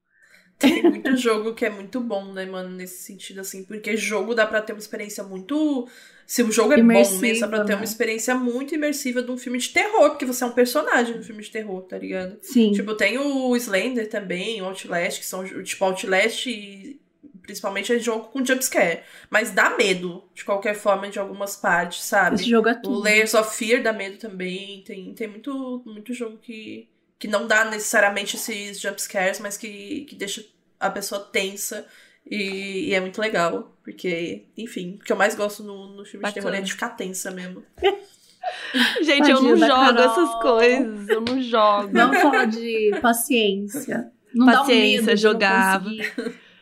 Tem muito jogo que é muito bom, né, mano, nesse sentido, assim, porque jogo dá pra ter uma experiência muito. Se o jogo é imersiva, bom mesmo, dá pra ter né? uma experiência muito imersiva de um filme de terror, porque você é um personagem no filme de terror, tá ligado? Sim. Tipo, tem o Slender também, o Outlast, que são, tipo, Outlast e principalmente é jogo com jumpscare. Mas dá medo, de qualquer forma, de algumas partes, sabe? Esse jogo é tudo. O Layers of Fear dá medo também. Tem, tem muito, muito jogo que que não dá necessariamente esses jumpscares, mas que, que deixa a pessoa tensa. E, e, é muito legal. Porque, enfim, o que eu mais gosto no, no filme Bacana. de terror é de ficar tensa mesmo. Gente, eu não jogo essas coisas. Eu não jogo. Vamos falar de paciência. Não paciência, dá um jogava.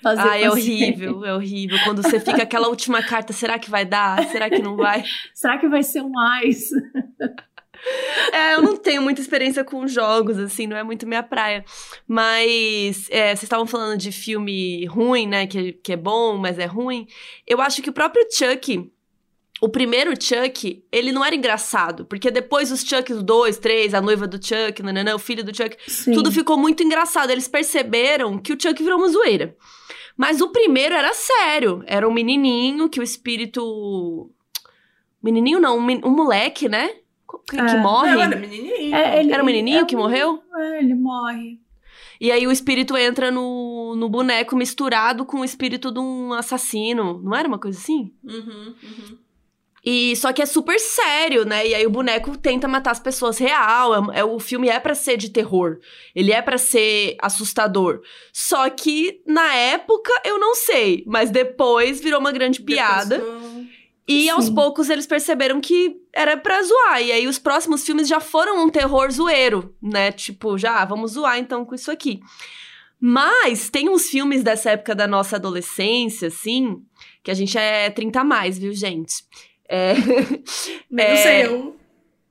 Fazer ah, é horrível, é horrível. Quando você fica aquela última carta, será que vai dar? Será que não vai? será que vai ser um ice? É, eu não tenho muita experiência com jogos, assim, não é muito minha praia. Mas é, vocês estavam falando de filme ruim, né? Que, que é bom, mas é ruim. Eu acho que o próprio Chuck, o primeiro Chuck, ele não era engraçado, porque depois os Chucks 2, 3, a noiva do Chuck, nananã, o filho do Chuck, Sim. tudo ficou muito engraçado. Eles perceberam que o Chuck virou uma zoeira. Mas o primeiro era sério. Era um menininho que o espírito. Menininho não, um, um moleque, né? Que, é. que morre? Não, era menininho. É, ele, era um menininho é que morreu? É, ele morre. E aí o espírito entra no, no boneco misturado com o espírito de um assassino. Não era uma coisa assim? Uhum, uhum. E só que é super sério, né? E aí o boneco tenta matar as pessoas real. É, é o filme é para ser de terror. Ele é para ser assustador. Só que na época eu não sei, mas depois virou uma grande piada. E Sim. aos poucos eles perceberam que era pra zoar. E aí os próximos filmes já foram um terror zoeiro, né? Tipo, já, ah, vamos zoar então com isso aqui. Mas tem uns filmes dessa época da nossa adolescência, assim, que a gente é 30 a mais, viu, gente? É. Menos é... eu.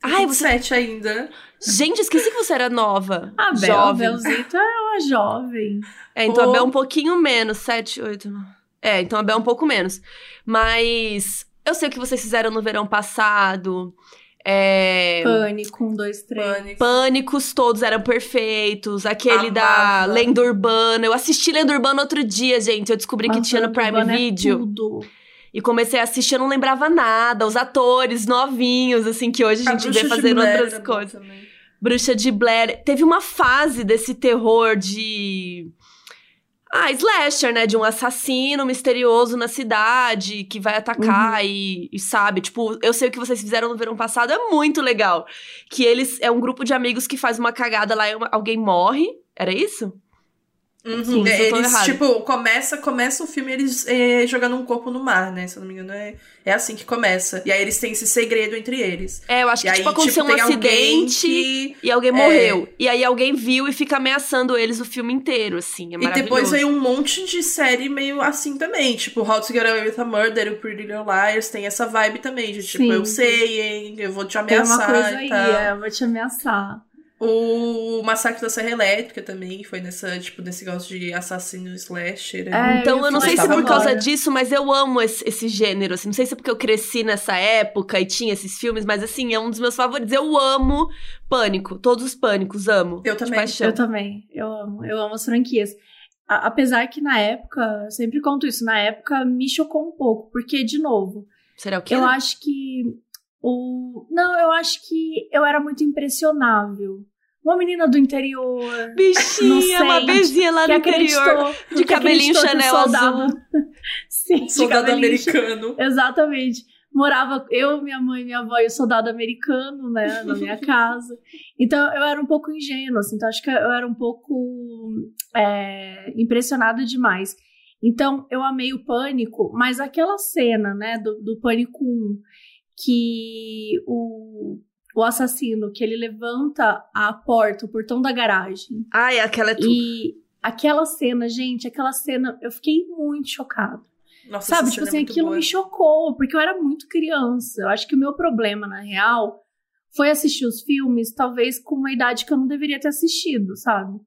Ai, você sete ainda. Gente, esqueci que você era nova. A Bel, jovem. Belzito é uma jovem. É, então oh. a Bel é um pouquinho menos. Sete, oito. É, então a Bel é um pouco menos. Mas eu sei o que vocês fizeram no verão passado. É... Pânico, um, dois, três. Pânico. Pânicos todos eram perfeitos. Aquele Amava. da Lenda Urbana. Eu assisti Lenda Urbana outro dia, gente. Eu descobri Nossa, que tinha no Prime é Video. É tudo. E comecei a assistir, eu não lembrava nada. Os atores novinhos, assim, que hoje a gente a vê fazendo outras coisas. Bruxa de Blair. Teve uma fase desse terror de ah, slasher, né? De um assassino misterioso na cidade que vai atacar uhum. e, e, sabe? Tipo, eu sei o que vocês fizeram no verão passado, é muito legal. Que eles. É um grupo de amigos que faz uma cagada lá e alguém morre. Era isso? Uhum. Sim, é, eles, tipo, começa, começa o filme eles é, jogando um corpo no mar, né? Se eu não me engano, é, é assim que começa. E aí eles têm esse segredo entre eles. É, eu acho que, tipo, aconteceu tipo, um acidente que, e alguém morreu. É... E aí alguém viu e fica ameaçando eles o filme inteiro, assim. É e depois veio um monte de série meio assim também. Tipo, How to Get Away with a Murder, o Pretty Little Liars, tem essa vibe também. De tipo, Sim. eu sei, hein? Eu vou te ameaçar. Tem uma coisa aí, é, eu vou te ameaçar. O Massacre da Serra Elétrica também foi nessa, tipo, nesse negócio de assassino slasher. É, então eu, eu não sei se é por causa disso, mas eu amo esse, esse, gênero, assim. Não sei se é porque eu cresci nessa época e tinha esses filmes, mas assim, é um dos meus favoritos. Eu amo Pânico, todos os Pânicos, amo. Eu também. Eu também, eu amo, eu amo as franquias. A, apesar que na época, sempre conto isso, na época me chocou um pouco, porque, de novo... Será o quê? Eu acho que o... Não, eu acho que eu era muito impressionável uma menina do interior. Bichinha, uma bezinha lá no interior. De cabelinho Chanel soldado, azul. Sim, soldado americano. Exatamente. Morava eu, minha mãe, minha avó e o soldado americano, né, na minha casa. Então eu era um pouco ingênua, assim, então acho que eu era um pouco é, impressionada demais. Então eu amei o Pânico, mas aquela cena, né, do, do Pânico 1, que o o assassino, que ele levanta a porta, o portão da garagem. Ai, aquela é tu... E aquela cena, gente, aquela cena, eu fiquei muito chocada. Nossa, Sabe, tipo cena assim, é aquilo boa. me chocou, porque eu era muito criança. Eu acho que o meu problema, na real, foi assistir os filmes, talvez com uma idade que eu não deveria ter assistido, sabe?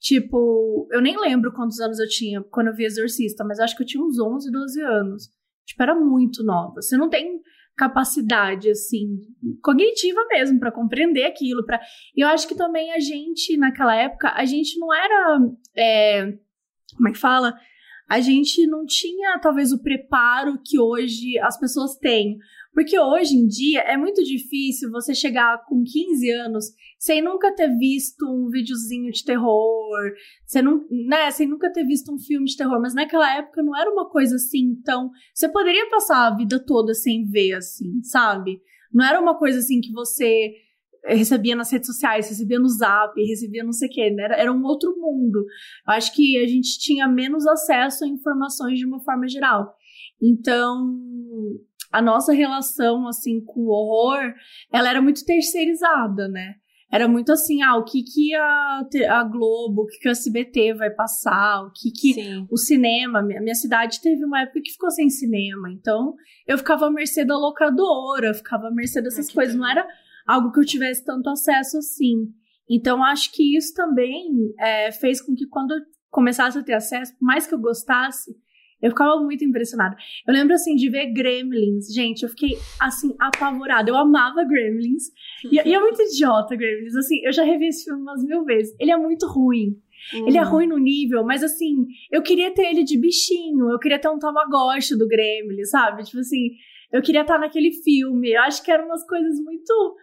Tipo, eu nem lembro quantos anos eu tinha quando eu vi Exorcista, mas acho que eu tinha uns 11, 12 anos. Tipo, era muito nova. Você não tem capacidade, assim, cognitiva mesmo, pra compreender aquilo. Pra... E eu acho que também a gente, naquela época, a gente não era. é, Como é que fala? A gente não tinha, talvez, o preparo que hoje as pessoas têm. Porque hoje em dia é muito difícil você chegar com 15 anos sem nunca ter visto um videozinho de terror, sem, nu- né, sem nunca ter visto um filme de terror. Mas naquela época não era uma coisa assim tão. Você poderia passar a vida toda sem ver, assim, sabe? Não era uma coisa assim que você recebia nas redes sociais, recebia no zap, recebia não sei o quê, né? era, era um outro mundo. Eu acho que a gente tinha menos acesso a informações de uma forma geral. Então, a nossa relação, assim, com o horror, ela era muito terceirizada, né? Era muito assim, ah, o que que a, a Globo, o que que o SBT vai passar, o que que Sim. o cinema, minha, minha cidade teve uma época que ficou sem cinema, então eu ficava à mercê da locadora, ficava à mercê dessas Aqui coisas, não era algo que eu tivesse tanto acesso assim. Então acho que isso também é, fez com que quando eu começasse a ter acesso, por mais que eu gostasse, eu ficava muito impressionada. Eu lembro assim de ver Gremlins, gente, eu fiquei assim apavorada. Eu amava Gremlins e, e é muito idiota Gremlins, assim, eu já revi esse filme umas mil vezes. Ele é muito ruim. Ele é Uhum. ruim no nível, mas assim, eu queria ter ele de bichinho, eu queria ter um Tamagotchi do Gremlin, sabe? Tipo assim, eu queria estar naquele filme. Eu acho que eram umas coisas muito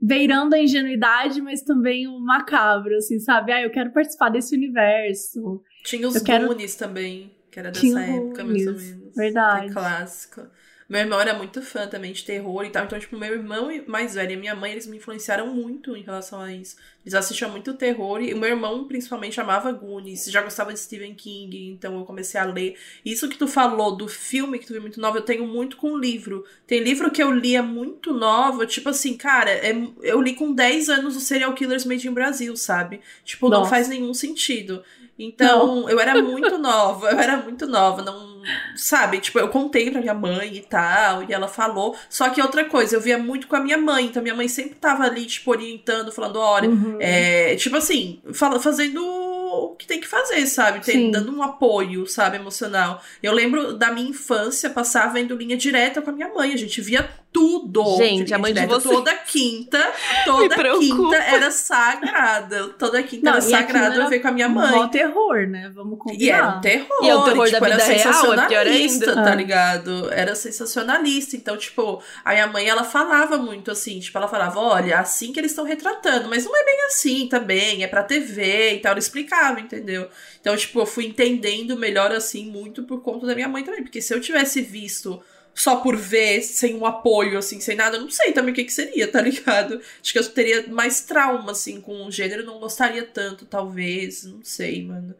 beirando a ingenuidade, mas também o macabro, assim, sabe? Ah, eu quero participar desse universo. Tinha os Eu quero- Goonies também, que era dessa Tinha época, mais ou menos. verdade. É clássico. Meu irmão era muito fã também de terror e tal. Então, tipo, meu irmão mais velho e minha mãe, eles me influenciaram muito em relação a isso. Eles assistiam muito terror e o meu irmão, principalmente, amava Goonies. Já gostava de Stephen King, então eu comecei a ler. Isso que tu falou do filme que tu viu muito novo, eu tenho muito com livro. Tem livro que eu lia muito novo, tipo assim, cara, é- eu li com 10 anos o Serial Killers Made in Brasil, sabe? Tipo, não Nossa. faz nenhum sentido. Então, eu era muito nova, eu era muito nova, não. Sabe? Tipo, eu contei pra minha mãe e tal, e ela falou. Só que outra coisa, eu via muito com a minha mãe, então minha mãe sempre tava ali, tipo, orientando, falando: olha, Uhum. é, tipo assim, fala, fazendo o que tem que fazer, sabe? Tem- Sim. dando um apoio, sabe, emocional. Eu lembro da minha infância passar vendo linha direta com a minha mãe. A gente via tudo. Gente, a mãe de direta. vocês- Toda quinta, toda quinta era sagrada. Toda quinta Não, era sagrada eu era ver com a minha mãe. Mó terror, né? Vamos E era um combinar. terror. E é o terror tipo, da era vida real, é sensacionalista, tá Ah. ligado? Era sensacionalista. Então, tipo, a minha mãe, ela falava muito assim, tipo, ela falava, olha, assim que eles estão retratando, mas não é bem assim também, é pra TV e tal. Ela explicava, entendeu? Então, tipo, eu fui entendendo melhor assim, muito por conta da minha mãe também. Porque se eu tivesse visto só por ver, sem um apoio, assim, sem nada, eu não sei também o que, que seria, tá ligado? Acho que eu teria mais trauma, assim, com o gênero, não gostaria tanto, talvez. Não sei, mano.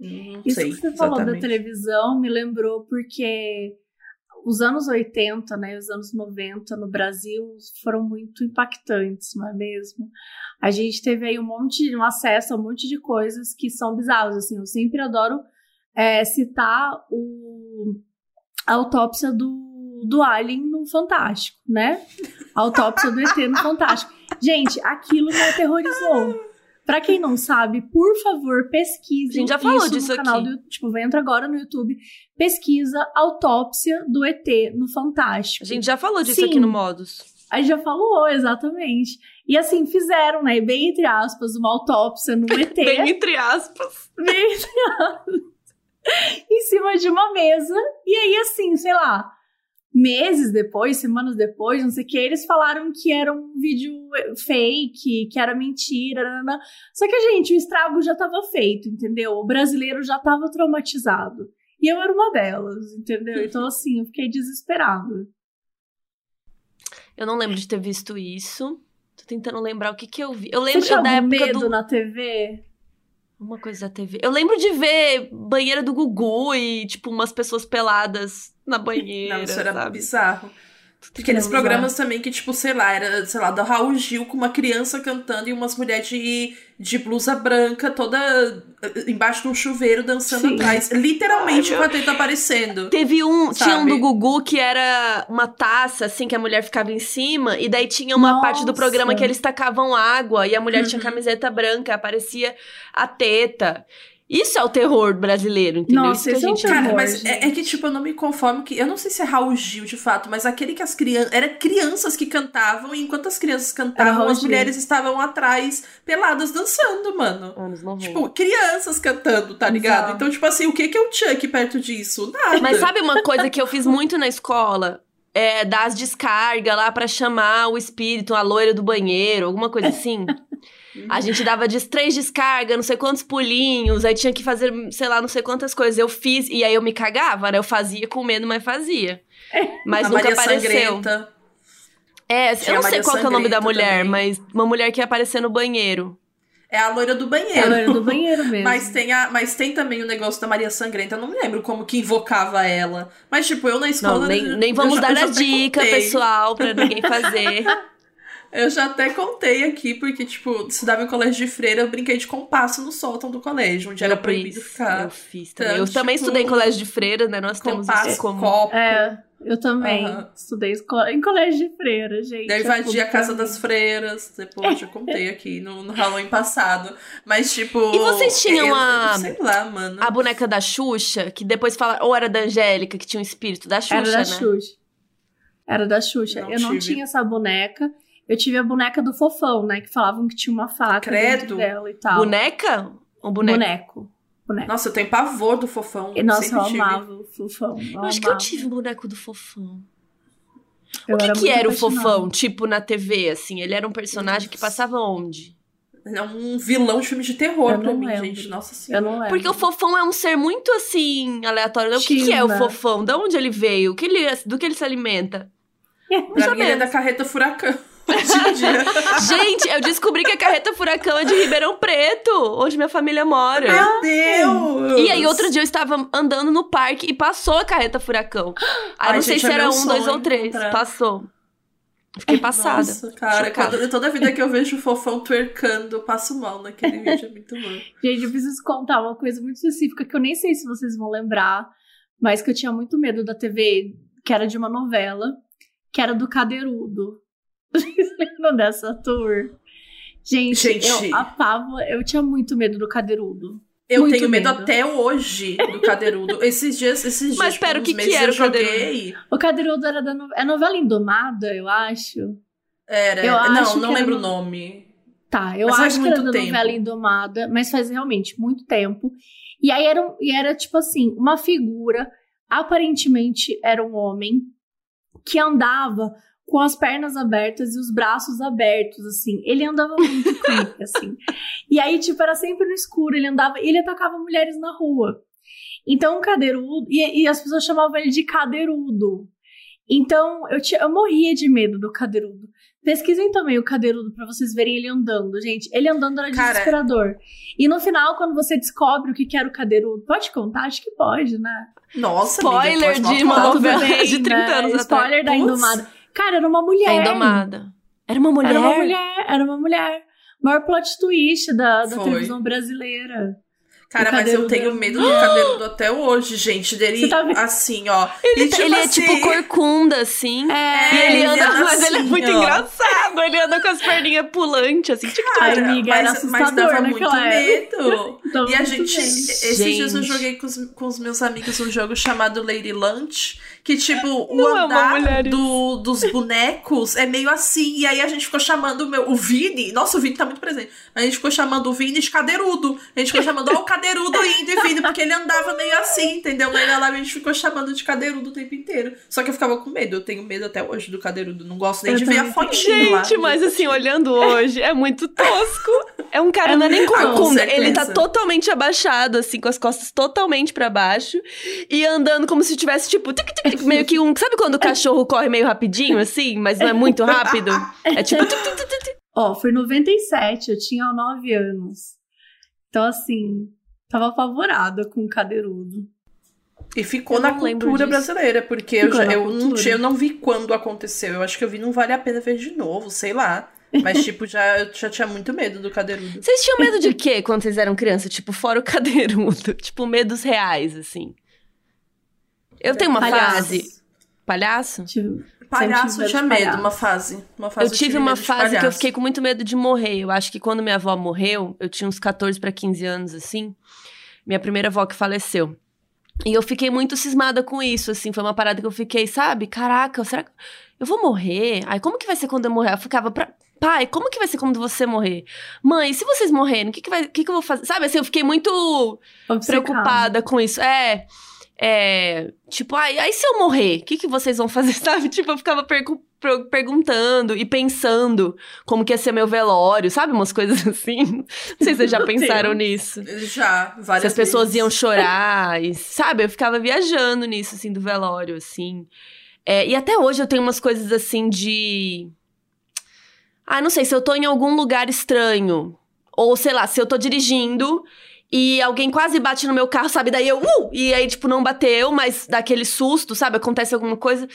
Não Isso sei. que você falou da televisão me lembrou porque os anos 80, né, os anos 90 no Brasil foram muito impactantes, não é mesmo? A gente teve aí um monte, um acesso a um monte de coisas que são bizarras, assim, eu sempre adoro é, citar o, a autópsia do, do Alien no Fantástico, né? A autópsia do ET no Fantástico. Gente, aquilo me aterrorizou. Pra quem não sabe, por favor, pesquise. A gente já falou isso disso no canal aqui. do Tipo, vai entra agora no YouTube, pesquisa autópsia do ET no Fantástico. A gente já falou disso Sim. aqui no Modus. A gente já falou, exatamente. E assim, fizeram, né, bem entre aspas, uma autópsia no ET. Bem entre aspas. bem entre aspas, em cima de uma mesa. E aí, assim, sei lá, meses depois, semanas depois, não sei o que, eles falaram que era um vídeo fake, que era mentira. nananã. Só que, gente, o estrago já tava feito, entendeu? O brasileiro já tava traumatizado. E eu era uma delas, entendeu? Então, assim, eu fiquei desesperada. Eu não lembro de ter visto isso. Tô tentando lembrar o que que eu vi. Eu Você lembro tinha da época medo do... na TV? Uma coisa da TV. Eu lembro de ver banheira do Gugu e, tipo, umas pessoas peladas na banheira, Não, isso era sabe? bizarro. Aqueles programas também que, tipo, sei lá, era, sei lá, da Raul Gil com uma criança cantando e umas mulheres de, de blusa branca toda eh, embaixo de um chuveiro dançando Sim. atrás. Literalmente Ai, com a teta aparecendo. Teve um, tinha um Sabe? do Gugu que era uma taça, assim, que a mulher ficava em cima, e daí tinha uma parte do Nossa. programa que eles tacavam água e a mulher tinha Uhum. camiseta branca, aparecia a teta. Isso é o terror brasileiro, entendeu? Nossa, Isso a é o terror. Cara, mas é, é que, tipo, eu não me conformo que. Eu não sei se é Raul Gil de fato, mas aquele que as crianças. Era crianças que cantavam, e enquanto as crianças cantavam, as mulheres estavam atrás, peladas, dançando, mano. Anos 90. Tipo, crianças cantando, tá ligado? Exato. Então, tipo assim, o que que é o Chuck perto disso? Nada. Mas sabe uma coisa que eu fiz muito na escola? É dar as descargas lá pra chamar o espírito, a loira do banheiro, alguma coisa assim. A gente dava de três descargas, não sei quantos pulinhos, aí tinha que fazer, sei lá, não sei quantas coisas. Eu fiz, e aí eu me cagava, né? Eu fazia com medo, mas fazia. Mas a nunca Maria apareceu. Sangrenta. É, Tinha eu não sei Maria qual que é o nome da mulher, também. mas uma mulher que ia aparecer no banheiro. É a loira do É a banheiro. loira do banheiro mesmo. Mas tem, a, mas tem também o negócio da Maria Sangrenta. Eu não me lembro como que invocava ela. Mas, tipo, eu na escola. Não, nem, nem vamos já- dar a dica, contei. pessoal, pra ninguém fazer. Eu já até contei aqui, porque, tipo, estudava em colégio de freira, eu brinquei de compasso no sótão do colégio, onde era Eu proibido fiz, ficar. Eu fiz também. Então, eu também tipo, estudei em colégio de freira, né? Nós temos Compasso, isso como. copo. É, eu também. Aham. Estudei em colégio de freira, gente. Daí É invadia tudo a casa das freiras, depois eu contei aqui no, no Halloween passado. Mas, tipo. E vocês tinham eu- a- Sei lá, mano. A boneca da Xuxa, que depois fala. Ou era da Angélica, que tinha um espírito da Xuxa, Era da né? Xuxa. Era da Xuxa. Não eu não tive. tinha essa boneca. Eu tive a boneca do fofão, né? Que falavam que tinha uma faca Credo. dela e tal. Boneca? Ou boneca? Boneco. Boneco. Nossa, eu tenho pavor do fofão. E, nossa, sempre eu tive. amava o fofão. Eu, Eu acho que eu amava. tive um boneco do fofão. Eu o que, era que era o fofão, tipo, na TV, assim? Ele era um personagem que passava onde? É um vilão de filme de terror Eu pra mim, lembro. gente. Nossa Eu senhora. não lembro. Porque o fofão é um ser muito, assim, aleatório. O que, que é o fofão? Da onde ele veio? O que ele, do que ele se alimenta? Pra mim, ele é da carreta furacão. Gente, eu descobri que a carreta furacão é de Ribeirão Preto, onde minha família mora. Meu Deus! E aí, outro dia eu estava andando no parque e passou a carreta furacão. Aí Ai, não sei gente, se é era um, dois ou três. encontrar. Passou. Fiquei passada. Nossa, cara, quando- toda vida que eu vejo o fofão twerkando, eu passo mal naquele vídeo, é muito bom. Gente, eu preciso contar uma coisa muito específica que eu nem sei se vocês vão lembrar, mas que eu tinha muito medo da TV, que era de uma novela, que era do Cadeirudo. Vocês lembram dessa tour? Gente, Gente. eu apava, eu tinha muito medo do Cadeirudo. Eu Muito tenho medo, medo. até hoje do cadeirudo. Esses dias, esses dias. Mas tipo, pera, o uns que que era eu o cadeirudo? O Cadeirudo era da no... é novela Indomada, eu acho. Era. Eu acho não, que não era lembro o no- nome. Tá, eu Mas faz acho que era da tempo. novela Indomada, mas faz realmente muito tempo. E aí era, um- e era tipo assim, uma figura, aparentemente era um homem, que andava com as pernas abertas e os braços abertos, assim. Ele andava muito creepy, assim. E aí, tipo, era sempre no escuro, ele andava, ele atacava mulheres na rua. Então, o cadeirudo, e, e as pessoas chamavam ele de cadeirudo. Então, eu, tinha, eu morria de medo do cadeirudo. Pesquisem também o cadeirudo pra vocês verem ele andando, gente. Ele andando era Cara- desesperador. E no final, quando você descobre o que era o cadeirudo, pode contar? Acho que pode, né? Nossa, Spoiler amiga, pode de uma novela de 30 né? anos Spoiler da. Indomada. Cara, era uma mulher. É indomada. Era uma mulher? Era uma mulher, era uma mulher. Maior plot twist da, da Foi. televisão brasileira. Cara, mas eu tenho era- medo do cadeirudo até hoje, gente. Dele Você tá vendo? assim, ó. Ele, E, tipo ele é assim, tipo corcunda, assim. É, E ele ele anda, anda mas ele é assim, muito ó. engraçado. Ele anda com as perninhas pulantes, assim. Ai, Cara, amiga, era mas, mas dava muito medo. Dava E a gente, esses dias eu Gente. joguei com os, com os meus amigos um jogo chamado Lady Lunch, que tipo, o Não andar do, dos bonecos é meio assim, e aí a gente ficou chamando o meu, o Vini, nossa, o Vini tá muito presente, a gente ficou chamando o Vini de cadeirudo, a gente ficou chamando, ó, o cadeirudo indo e vindo, porque ele andava meio assim, entendeu? Na live a gente ficou chamando de cadeirudo o tempo inteiro, só que eu ficava com medo, eu tenho medo até hoje do cadeirudo, não gosto nem Eu de ver a lá. Gente, mas assim, olhando hoje, é muito tosco. É um cara, É não é nem. Com Ele tá totalmente abaixado, assim, com as costas totalmente pra baixo. E andando como se tivesse, tipo, tic, tic, meio que um. Sabe quando o cachorro corre meio rapidinho, assim, mas não é muito rápido? É tipo. tic. Ó, foi em 97, eu tinha 9 anos. Então, assim, tava apavorada com o cadeirudo. E ficou Eu na cultura brasileira, porque eu, já- eu, não, tinha- eu não vi quando aconteceu. Eu acho que eu vi não vale a pena ver de novo, sei lá. Mas, tipo, já, eu já tinha muito medo do cadeirudo. Vocês tinham medo de quê quando vocês eram criança? Tipo, fora o cadeirudo. Tipo, medos reais, assim. Eu tenho uma Palhaço. fase. Palhaço? Tipo, Palhaço tinha tive medo, palhaço. uma fase. Uma fase Eu tive uma fase que eu fiquei com muito medo de morrer. Eu acho que quando minha avó morreu, eu tinha uns 14 pra 15 anos, assim. Minha primeira avó que faleceu. E eu fiquei muito cismada com isso, assim. Foi uma parada que eu fiquei, sabe? Caraca, será que eu vou morrer? Ai, como que vai ser quando eu morrer? Eu ficava pra. Pai, como que vai ser quando você morrer? Mãe, se vocês morrerem, o que, que, vai, o que, que eu vou fazer? Sabe, assim, eu fiquei muito obcecada. preocupada com isso. É. É. Tipo, ai, aí se eu morrer, o que, que vocês vão fazer, sabe? Tipo, eu ficava pergu- per- perguntando e pensando como que ia ser meu velório, sabe? Umas coisas assim. Não sei se vocês já pensaram nisso. Já, várias Se as pessoas vezes. iam chorar, e, sabe? Eu ficava viajando nisso, assim, do velório, assim. É, e até hoje eu tenho umas coisas assim de. Ah, não sei, se eu tô em algum lugar estranho. Ou, sei lá, se eu tô dirigindo e alguém quase bate no meu carro, sabe? Daí eu, uh! E aí, tipo, não bateu, mas dá aquele susto, sabe? Acontece alguma coisa.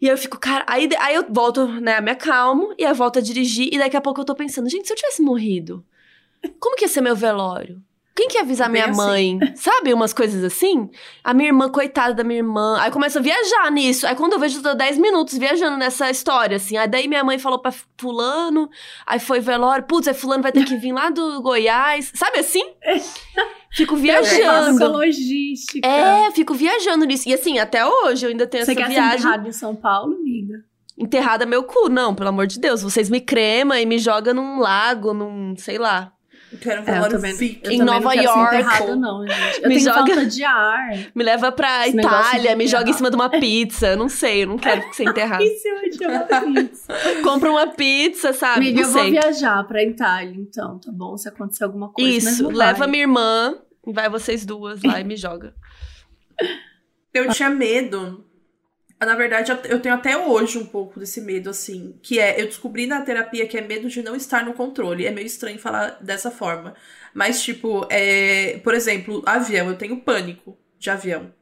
E eu fico, cara. Aí, aí eu volto, né? Me acalmo, e aí eu volto a dirigir, e daqui a pouco eu tô pensando, gente, se eu tivesse morrido, como que ia ser meu velório? Quem que ia avisar Bem minha assim. mãe? Sabe? Umas coisas assim. A minha irmã, coitada da minha irmã. Aí começa a viajar nisso. Aí quando eu vejo, eu tô 10 minutos viajando nessa história, assim. Aí daí minha mãe falou pra fulano, aí foi velório. Putz, aí fulano vai ter que vir lá do Goiás. Sabe assim? Fico Viajando. viajando. logística. É, fico viajando nisso. E assim, até hoje eu ainda tenho Você essa quer ser viagem enterrado em São Paulo, amiga? enterrada meu cu. Não, pelo amor de Deus. Vocês me cremam e me jogam num lago, num, sei lá. Eu quero um É, eu também, eu Em Nova não quero York. ser enterrada, não, gente. Eu Me tenho joga- falta de ar. Me leva pra Esse Itália, me joga em cima de uma pizza. Eu não sei, eu não quero ser enterrada. Em cima de uma pizza. Compra uma pizza, sabe? Amiga, eu vou sei. viajar pra Itália, então, tá bom? Se acontecer alguma coisa. Isso, leva vai. minha irmã e vai vocês duas lá e me joga. Eu tinha medo. Na verdade, eu tenho até hoje um pouco desse medo, assim. Que é, eu descobri na terapia que é medo de não estar no controle. É meio estranho falar dessa forma. Mas, tipo, é, por exemplo, avião, eu tenho pânico de avião.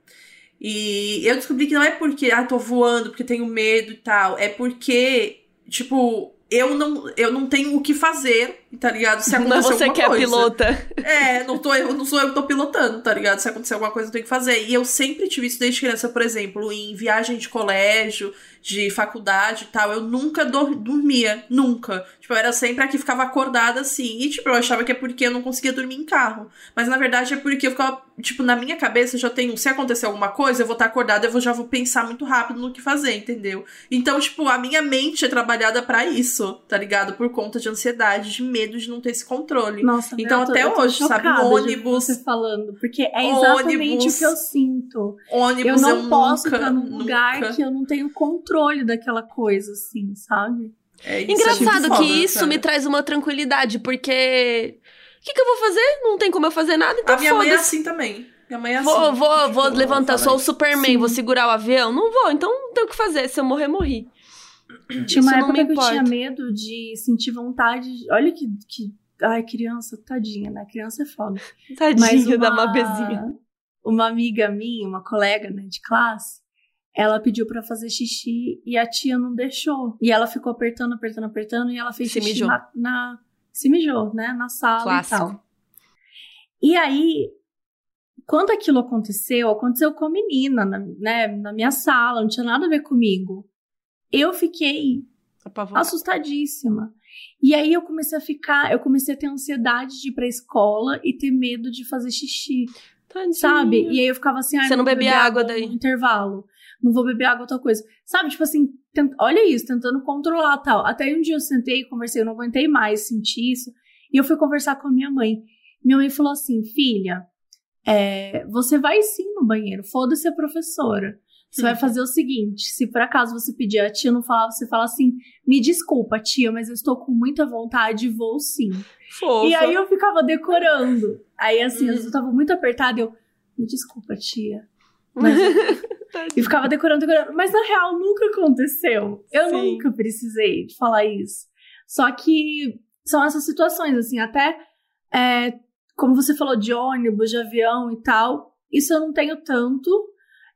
E eu descobri que não é porque, ah, tô voando, porque tenho medo e tal. É porque, tipo, eu não, eu não tenho o que fazer, tá ligado? Se Não acontecer você alguma que é pilota. É, não, tô, eu, não sou eu que tô pilotando, tá ligado? Se acontecer alguma coisa, eu tenho que fazer. E eu sempre tive isso desde criança, por exemplo, em viagem de colégio, de faculdade e tal. Eu nunca dor- dormia, nunca. Tipo, eu era sempre a que ficava acordada assim. E, tipo, eu achava que é porque eu não conseguia dormir em carro. Mas na verdade é porque eu ficava, tipo, na minha cabeça eu já tenho. Se acontecer alguma coisa, eu vou estar acordada, eu vou, já vou pensar muito rápido no que fazer, entendeu? Então, tipo, a minha mente é trabalhada pra isso, tá ligado? Por conta de ansiedade, de medo de não ter esse controle. Nossa, Então, eu tô- até eu tô hoje, sabe, ônibus- Você falando, porque é exatamente Ônibus, o que eu sinto. Ônibus, eu não posso nunca, estar num lugar nunca- que eu não tenho controle daquela coisa, assim, sabe? É, isso é Engraçado foda, que isso cara. me traz uma tranquilidade, porque. O que, que eu vou fazer? Não tem como eu fazer nada, então A minha mãe é assim também. Minha mãe é assim. Vou, vou, Tipo, vou levantar, sou o. Superman, Sim. vou segurar o avião? Não vou, então não tem o que fazer. Se eu morrer, morri. Tinha uma época que eu tinha medo de sentir vontade. de- Olha que, que. Ai, criança, tadinha, né? Criança é foda. Tadinha uma, da Mabezinha. uma amiga minha, uma colega né, de classe, ela pediu pra fazer xixi e a tia não deixou. E ela ficou apertando, apertando, apertando e ela fez Se xixi mijou. na, na- Se mijou, né? Na sala Clássico. e tal. E aí, quando aquilo aconteceu, aconteceu com a menina, na, né, na minha sala, não tinha nada a ver comigo. Eu fiquei Apavorada. assustadíssima. E aí eu comecei a ficar, eu comecei a ter ansiedade de ir pra escola e ter medo de fazer xixi, Tadinha. sabe? E aí eu ficava assim, ah, Você não bebia água daí? no intervalo. Não vou beber água outra coisa. Sabe, tipo assim, tent- olha isso, tentando controlar tal. Até aí um dia eu sentei e conversei, eu não aguentei mais sentir isso. E eu fui conversar com a minha mãe. Minha mãe falou assim, filha, é, você vai sim no banheiro, foda-se a professora. Você vai fazer o seguinte: se por acaso você pedir a tia não falar, você fala assim: me desculpa, tia, mas eu estou com muita vontade e vou sim. Fofa. E aí eu ficava decorando. Aí assim, Hum. eu tava muito apertada e eu, me desculpa, tia. Mas e ficava decorando, decorando. Mas na real nunca aconteceu. Eu Sim. nunca precisei de falar isso. Só que são essas situações, assim, até é, como você falou de ônibus, de avião e tal, isso eu não tenho tanto.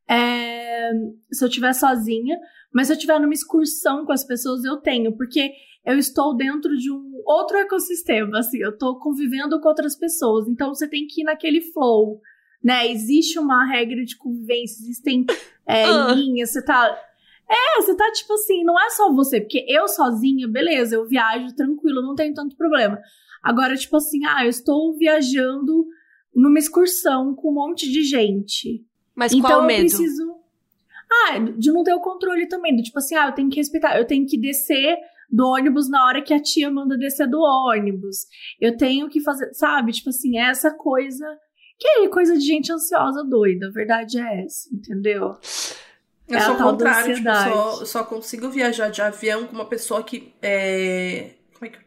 é, se eu estiver sozinha, mas se eu estiver numa excursão com as pessoas, eu tenho, porque eu estou dentro de um outro ecossistema, assim, eu estou convivendo com outras pessoas, então você tem que ir naquele flow, né? Existe uma regra de convivência, existem é, ah. linhas, você tá. É, você tá tipo assim, não é só você, porque eu sozinha, beleza, eu viajo tranquilo, não tenho tanto problema. Agora, tipo assim, ah, eu estou viajando numa excursão com um monte de gente. Mas então qual o medo? eu preciso. Ah, de não ter o controle também. Do tipo assim, ah, eu tenho que respeitar, eu tenho que descer do ônibus na hora que a tia manda descer do ônibus. Eu tenho que fazer, sabe? Tipo assim, é essa coisa. Que é coisa de gente ansiosa doida. A verdade é essa, entendeu? Eu é sou o contrário, tipo, eu só, só consigo viajar de avião com uma pessoa que é. Como é que.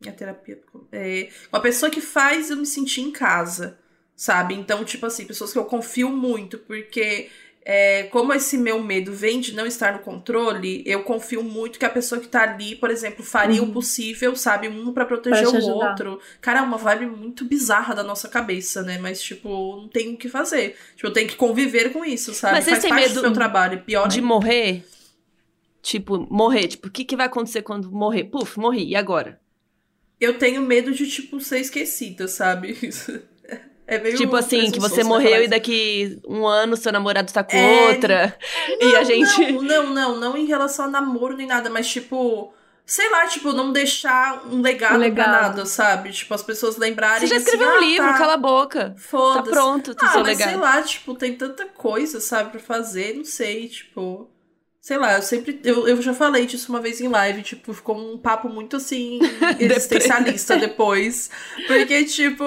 Minha terapia. É, uma pessoa que faz eu me sentir em casa, sabe? Então, tipo assim, pessoas que eu confio muito, porque é, como esse meu medo vem de não estar no controle, eu confio muito que a pessoa que tá ali, por exemplo, faria uhum. o possível, sabe? Um para proteger o outro. Cara, é uma vibe muito bizarra da nossa cabeça, né? Mas, tipo, não tem o que fazer. Tipo, eu tenho que conviver com isso, sabe? Mas Faz parte medo do meu trabalho. Pior de morrer? Tipo, morrer. Tipo, o que, que vai acontecer quando morrer? Puf, morri. E agora? Eu tenho medo de, tipo, ser esquecida, sabe? É meio tipo assim, que você morreu e daqui um ano seu namorado tá com é... outra. Não, e a gente. Não, não, não, não em relação a namoro nem nada, mas tipo. Sei lá, tipo, não deixar um legado, um legado. pra nada, sabe? Tipo, as pessoas lembrarem. Você já escreveu assim, um ah, livro, tá, cala a boca. Tá Foda-se. Tá pronto, ah, seu mas legado. sei lá, tipo, tem tanta coisa, sabe, pra fazer, não sei, tipo. Sei lá, eu sempre. Eu, eu já falei disso uma vez em live, tipo, ficou um papo muito assim, existencialista depois. Porque, tipo,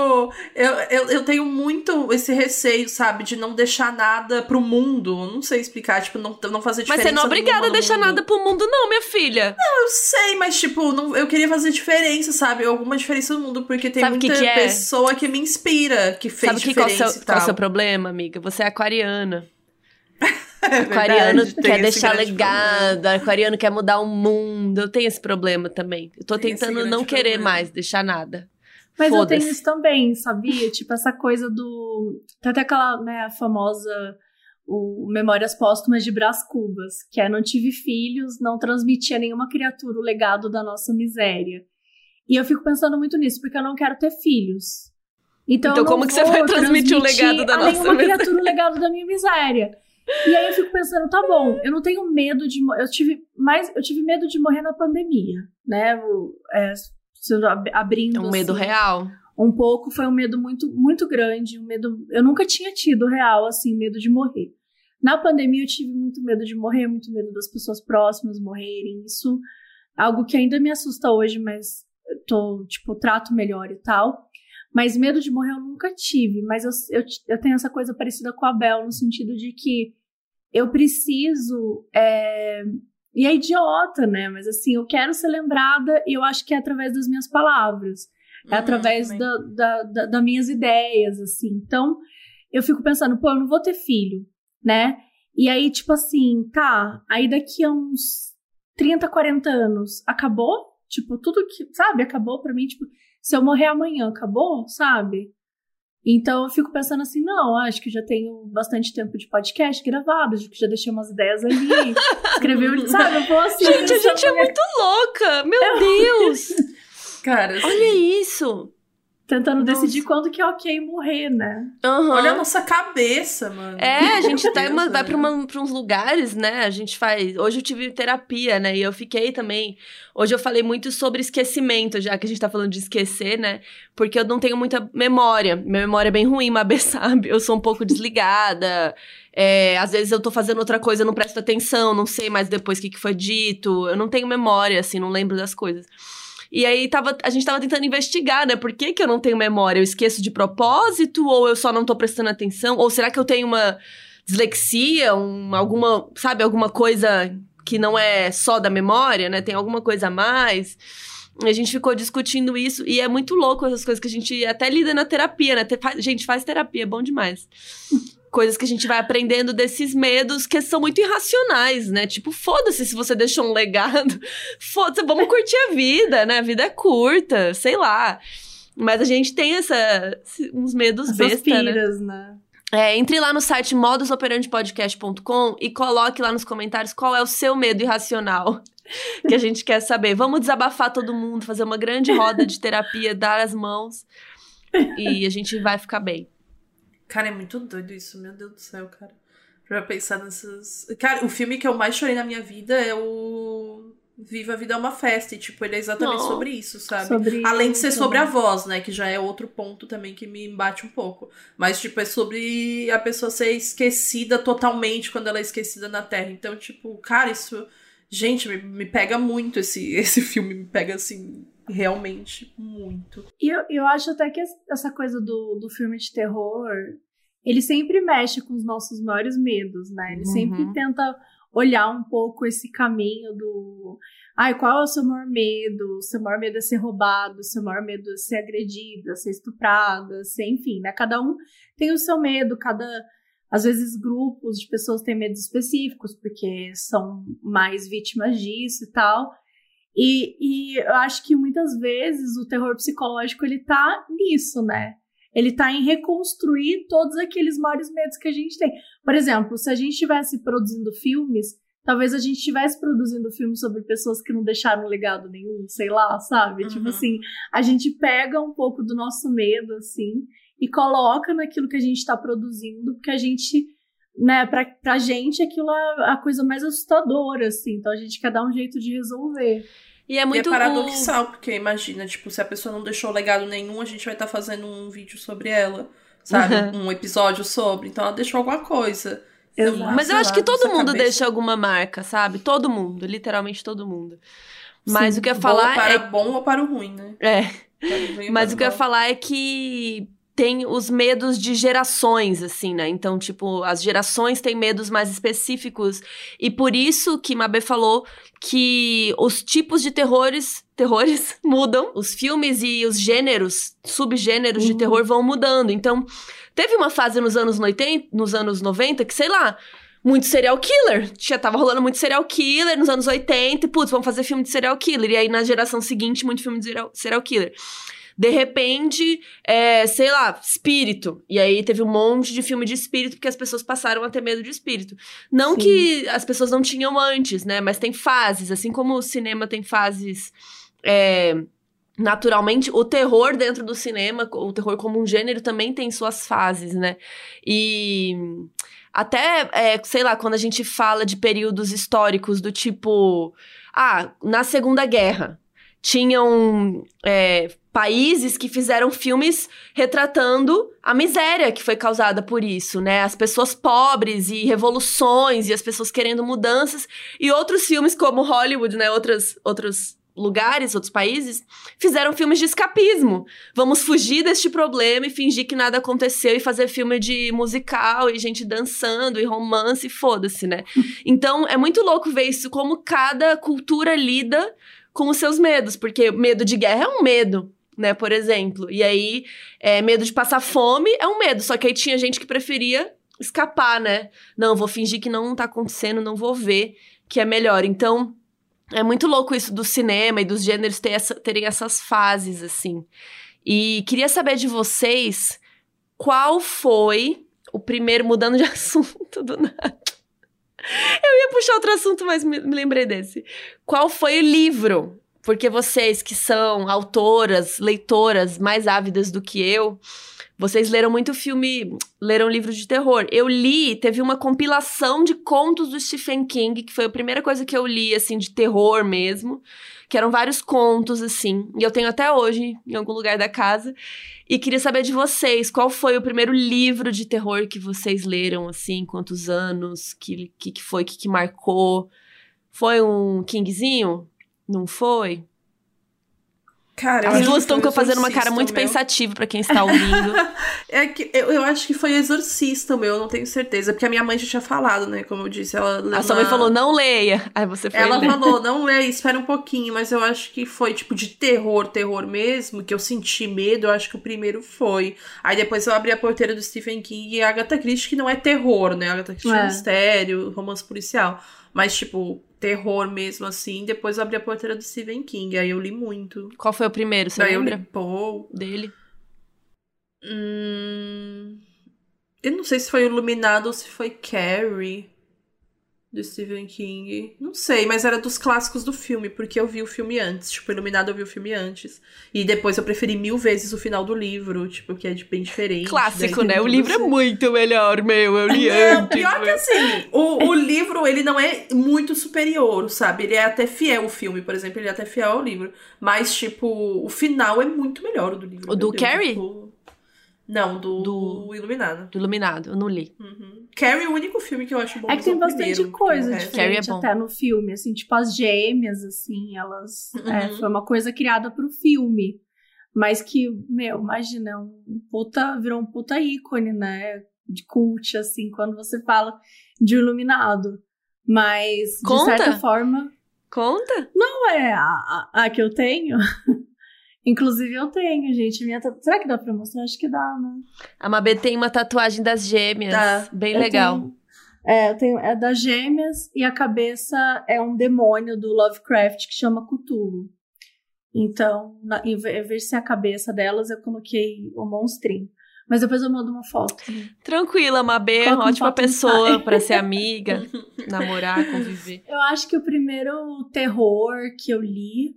eu, eu, eu tenho muito esse receio, sabe, de não deixar nada pro mundo. Não sei explicar, tipo, não, não fazer diferença. Mas você não é obrigada a deixar mundo. nada pro mundo, não, minha filha. Não, eu sei, mas, tipo, não, eu queria fazer diferença, sabe? Alguma diferença no mundo, porque tem sabe muita que que é? pessoa que me inspira, que fez sabe que diferença. Qual, seu, qual é o seu problema, amiga? Você é aquariana. É aquariano verdade, quer deixar legado, problema. aquariano quer mudar o mundo. Eu tenho esse problema também. Eu tô tem tentando não querer problema. mais deixar nada. Mas eu tenho isso também, sabia? tipo, essa coisa do. Tem até aquela, né, famosa. O Memórias Póstumas de Brás Cubas, que é não tive filhos, não transmitia nenhuma criatura o legado da nossa miséria. E eu fico pensando muito nisso, porque eu não quero ter filhos. Então, então como que você vai transmitir o legado da nossa miséria? nenhuma criatura o legado da minha miséria. E aí eu fico pensando, tá bom, eu não tenho medo de eu tive mais eu tive medo de morrer na pandemia, né? É, abrindo é um medo assim, real. Um pouco foi um medo muito muito grande, um medo eu nunca tinha tido real assim, medo de morrer. Na pandemia eu tive muito medo de morrer, muito medo das pessoas próximas morrerem. Isso é algo que ainda me assusta hoje, mas tô, tipo, trato melhor e tal. Mas medo de morrer eu nunca tive. Mas eu, eu, eu tenho essa coisa parecida com a Bel, no sentido de que eu preciso. É... E é idiota, né? Mas assim, eu quero ser lembrada e eu acho que é através das minhas palavras. É uhum, através da, da, da, das minhas ideias, assim. Então, eu fico pensando, pô, eu não vou ter filho, né? E aí, tipo assim, tá, aí daqui a uns 30, 40 anos, acabou? Tipo, tudo que, sabe, acabou pra mim, tipo, se eu morrer amanhã, acabou, sabe? Então eu fico pensando assim, não, acho que já tenho bastante tempo de podcast gravado, acho que já deixei umas ideias ali, escreveu, sabe? Eu vou assim. Gente, a gente é muito louca! Meu eu... Deus! Cara, olha isso! Tentando Nossa. decidir quando que é ok morrer, né? Uhum. Olha a nossa cabeça, mano. É, a gente tá uma, vai pra, uma, pra uns lugares, né? A gente faz. Hoje eu tive terapia, né? E eu fiquei também. Hoje eu falei muito sobre esquecimento, já que a gente tá falando de esquecer, né? Porque eu não tenho muita memória. Minha memória é bem ruim, Mabê sabe. Eu sou um pouco desligada. É, às vezes eu tô fazendo outra coisa, eu não presto atenção, não sei mais depois o que, que foi dito. Eu não tenho memória, assim, não lembro das coisas. E aí tava, a gente tava tentando investigar, né? Por que, que eu não tenho memória? Eu esqueço de propósito? Ou eu só não tô prestando atenção? Ou será que eu tenho uma dislexia? Um, alguma, sabe, alguma coisa que não é só da memória, né? Tem alguma coisa a mais? A gente ficou discutindo isso e é muito louco essas coisas que a gente até lida na terapia, né? Gente, faz terapia, é bom demais coisas que a gente vai aprendendo desses medos que são muito irracionais, né? Tipo, foda-se se você deixou um legado. Foda-se, vamos curtir a vida, né? A vida é curta, sei lá. Mas a gente tem essa, uns medos Essas besta, né? né? É, entre lá no site modusoperandipodcast.com e coloque lá nos comentários qual é o seu medo irracional. Que a gente quer saber. Vamos desabafar todo mundo, fazer uma grande roda de terapia, dar as mãos e a gente vai ficar bem. Cara, é muito doido isso, meu Deus do céu, cara. Pra pensar nessas. Cara, o filme que eu mais chorei na minha vida é o Viva a Vida é uma Festa. E, tipo, ele é exatamente Não. sobre isso, sabe? Sobre Além de ser isso, sobre né? a voz, né? Que já é outro ponto também que me bate um pouco. Mas, tipo, é sobre a pessoa ser esquecida totalmente quando ela é esquecida na Terra. Então, tipo, cara, isso. Gente, me, me pega muito esse, esse filme. Me pega, assim, realmente muito. E eu, eu acho até que es- essa coisa do, do filme de terror, ele sempre mexe com os nossos maiores medos, né? Ele Uhum. sempre tenta olhar um pouco esse caminho do. Ai, qual é o seu maior medo? O seu maior medo é ser roubado, o seu maior medo é ser agredida, ser estuprada, ser, enfim, né? Cada um tem o seu medo, cada. Às vezes, grupos de pessoas têm medos específicos, porque são mais vítimas disso e tal. E, e eu acho que muitas vezes o terror psicológico ele tá nisso, né? Ele tá em reconstruir todos aqueles maiores medos que a gente tem. Por exemplo, se a gente estivesse produzindo filmes, talvez a gente estivesse produzindo filmes sobre pessoas que não deixaram legado nenhum, sei lá, sabe? Uhum. Tipo assim, a gente pega um pouco do nosso medo, assim, e coloca naquilo que a gente tá produzindo, porque a gente, né, pra, pra gente aquilo é a coisa mais assustadora, assim. Então a gente quer dar um jeito de resolver. E é E muito é paradoxal, porque imagina, tipo, se a pessoa não deixou legado nenhum, a gente vai estar fazendo um vídeo sobre ela, sabe? Um episódio sobre. Então ela deixou alguma coisa. Então, Exato. Mas eu acho que todo mundo cabeça. deixa alguma marca, sabe? Todo mundo, literalmente todo mundo. Mas Sim. o que eu ia Bom falar para é. bom ou para o ruim, né? é Mas para o que eu ia falar é que tem os medos de gerações, assim, né? Então, tipo, as gerações têm medos mais específicos. E por isso que Mabê falou que os tipos de terrores, terrores mudam. Os filmes e os gêneros, subgêneros de Uhum. terror vão mudando. Então, teve uma fase nos anos 80, nos anos 90, que, sei lá, muito serial killer. Já tava rolando muito serial killer nos anos 80, e putz, vamos fazer filme de serial killer. E aí, na geração seguinte, muito filme de serial killer. De repente, é, sei lá, espírito. E aí teve um monte de filme de espírito, porque as pessoas passaram a ter medo de espírito. Não Sim. que as pessoas não tinham antes, né? Mas tem fases. Assim como o cinema tem fases. é, naturalmente, o terror dentro do cinema, o terror como um gênero, também tem suas fases, né? E. Até, é, sei lá, quando a gente fala de períodos históricos do tipo. Ah, na Segunda Guerra. Tinham é, países que fizeram filmes retratando a miséria que foi causada por isso, né? As pessoas pobres e revoluções e as pessoas querendo mudanças. E outros filmes, como Hollywood, né? Outras, outros lugares, outros países, fizeram filmes de escapismo. Vamos fugir deste problema e fingir que nada aconteceu e fazer filme de musical e gente dançando e romance, e foda-se, né? Então é muito louco ver isso, como cada cultura lida com os seus medos, porque medo de guerra é um medo, né, por exemplo. E aí, é, medo de passar fome é um medo, só que aí tinha gente que preferia escapar, né? Não, vou fingir que não tá acontecendo, não vou ver, que é melhor. Então, é muito louco isso do cinema e dos gêneros ter essa- terem essas fases, assim. E queria saber de vocês qual foi o primeiro, mudando de assunto do nada. Eu ia puxar outro assunto, mas me, me lembrei desse. Qual foi o livro? Porque vocês que são autoras, leitoras mais ávidas do que eu, vocês leram muito filme, leram livros de terror. Eu li, teve uma compilação de contos do Stephen King, que foi a primeira coisa que eu li, assim, de terror mesmo. Que eram vários contos, assim. E eu tenho até hoje, em algum lugar da casa. E queria saber de vocês, qual foi o primeiro livro de terror que vocês leram, assim, quantos anos, que que, que foi, que, que marcou? Foi um Kingzinho? Não foi? Cara, As duas estão fazendo uma cara muito meu. pensativa pra quem está ouvindo. É que eu, eu acho que foi Exorcista, o meu, eu não tenho certeza. Porque a minha mãe já tinha falado, né? Como eu disse, ela A sua mãe falou, não leia. Aí você foi Ela ler. falou, não lê, espera um pouquinho, mas eu acho que foi tipo de terror, terror mesmo, que eu senti medo, eu acho que o primeiro foi. Aí depois eu abri a porteira do Stephen King e a Agatha Christie, que não é terror, né? A Agatha Christie é, É. mistério, romance policial. Mas, tipo, terror mesmo assim. Depois eu abri a porteira do Stephen King, aí eu li muito. Qual foi o primeiro, você Daí eu lembra? li, pô, Dele? Hum, Eu não sei se foi Iluminado ou se foi Carrie do Stephen King. Não sei, mas era dos clássicos do filme, porque eu vi o filme antes. Tipo, Iluminado eu vi o filme antes. E depois eu preferi mil vezes o final do livro, tipo, que é de bem diferente. Clássico, né? O livro é assim. muito melhor, meu. Eu li Não, antes. pior que assim, o, o livro, ele não é muito superior, sabe? Ele é até fiel, o filme, por exemplo, ele é até fiel ao livro. Mas, tipo, o final é muito melhor o do livro. O do Deus, Carrie? tipo- Não, do, Do- Iluminado. Do Iluminado, eu não li. Uhum. Carrie é o único filme que eu acho bom. É que tem bastante primeiro, coisa resto- Carrie é diferente bom. até no filme, assim, tipo as gêmeas, assim, elas... é, Uhum. foi uma coisa criada pro filme. Mas que, meu, imagina, é um puta, virou um puta ícone, né? De cult, assim, quando você fala de Iluminado. Mas, de Conta. certa forma, Conta? não é a, a, a que eu tenho. Inclusive, eu tenho, gente. Minha tatu- Será que dá pra mostrar? Acho que dá, né? A Mabê tem uma tatuagem das gêmeas. Tá. Bem Eu legal. tenho- é, eu tenho, é das gêmeas e a cabeça é um demônio do Lovecraft que chama Cthulhu. Então, na, em ve- em vez de ser a cabeça delas, eu coloquei o monstrinho. Mas depois eu mando uma foto. Tranquila, Mabê é uma um ótima pessoa pra ser amiga, namorar, conviver. Eu acho que o primeiro terror que eu li,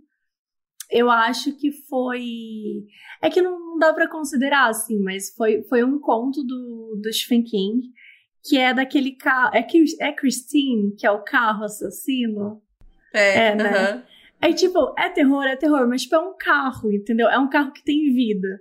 eu acho que foi. É que não dá pra considerar assim, mas foi, foi um conto do, do Stephen King, que é daquele carro. É, é Christine, que é o carro assassino? É, É, né? aham. Aí, tipo, é terror, é terror, mas, tipo, é um carro, entendeu? É um carro que tem vida.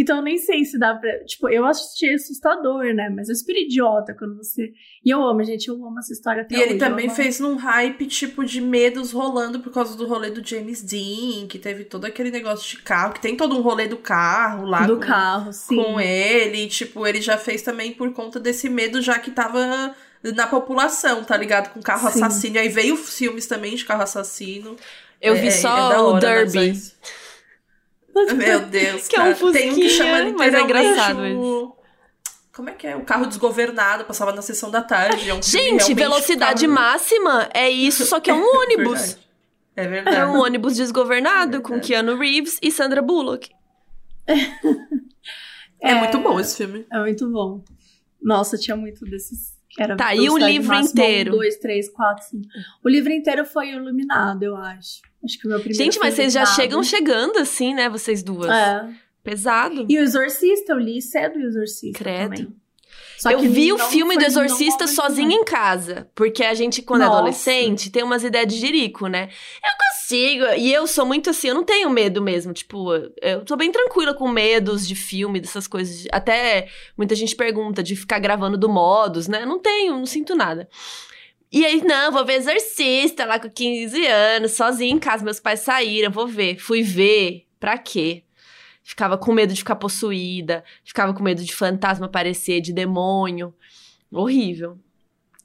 Então, eu nem sei se dá pra. Tipo, eu achei assustador, né? Mas é super idiota quando você. E eu amo, gente, eu amo essa história até E ele hoje, também eu amo. fez num hype, tipo, de medos rolando por causa do rolê do James Dean, que teve todo aquele negócio de carro, que tem todo um rolê do carro lá do com, carro, sim. com ele. e, Tipo, ele já fez também por conta desse medo, já que tava na população, tá ligado? Com carro Sim. assassino. E aí veio filmes também de carro assassino. Eu É- vi é- só é da o hora Derby. analisar isso. Meu Deus, Que é um cara. Tem um que fusquinha, chama mas é engraçado o... Como é que é? O carro desgovernado, passava na sessão da tarde. É um Gente, velocidade carro- máxima é isso, só que é um ônibus. Verdade. É verdade. É um ônibus desgovernado com Verdade. Keanu Reeves e Sandra Bullock. É muito bom esse filme. É muito bom. Nossa, tinha muito desses. Era Tá, e o livro máxima, inteiro? Um, dois, três, quatro, cinco. O livro inteiro foi iluminado, eu acho. Acho que o meu primeiro. Gente, mas vocês já chegam chegando assim, né, vocês duas? É. Pesado. E o Exorcista, eu li cedo o Exorcista. Credo. Também. Só eu vi o filme do Exorcista sozinha não. em casa. Porque a gente, quando é Nossa. adolescente, tem umas ideias de jirico, né? Eu consigo. E eu sou muito assim, eu não tenho medo mesmo. Tipo, eu tô bem tranquila com medos de filme, dessas coisas. Até muita gente pergunta de ficar gravando do modos, né? Não tenho, não sinto nada. E aí, não, vou ver Exorcista lá com 15 anos, sozinha em casa. Meus pais saíram, vou ver. Fui ver. Pra quê? Ficava com medo de ficar possuída, ficava com medo de fantasma aparecer, de demônio. Horrível.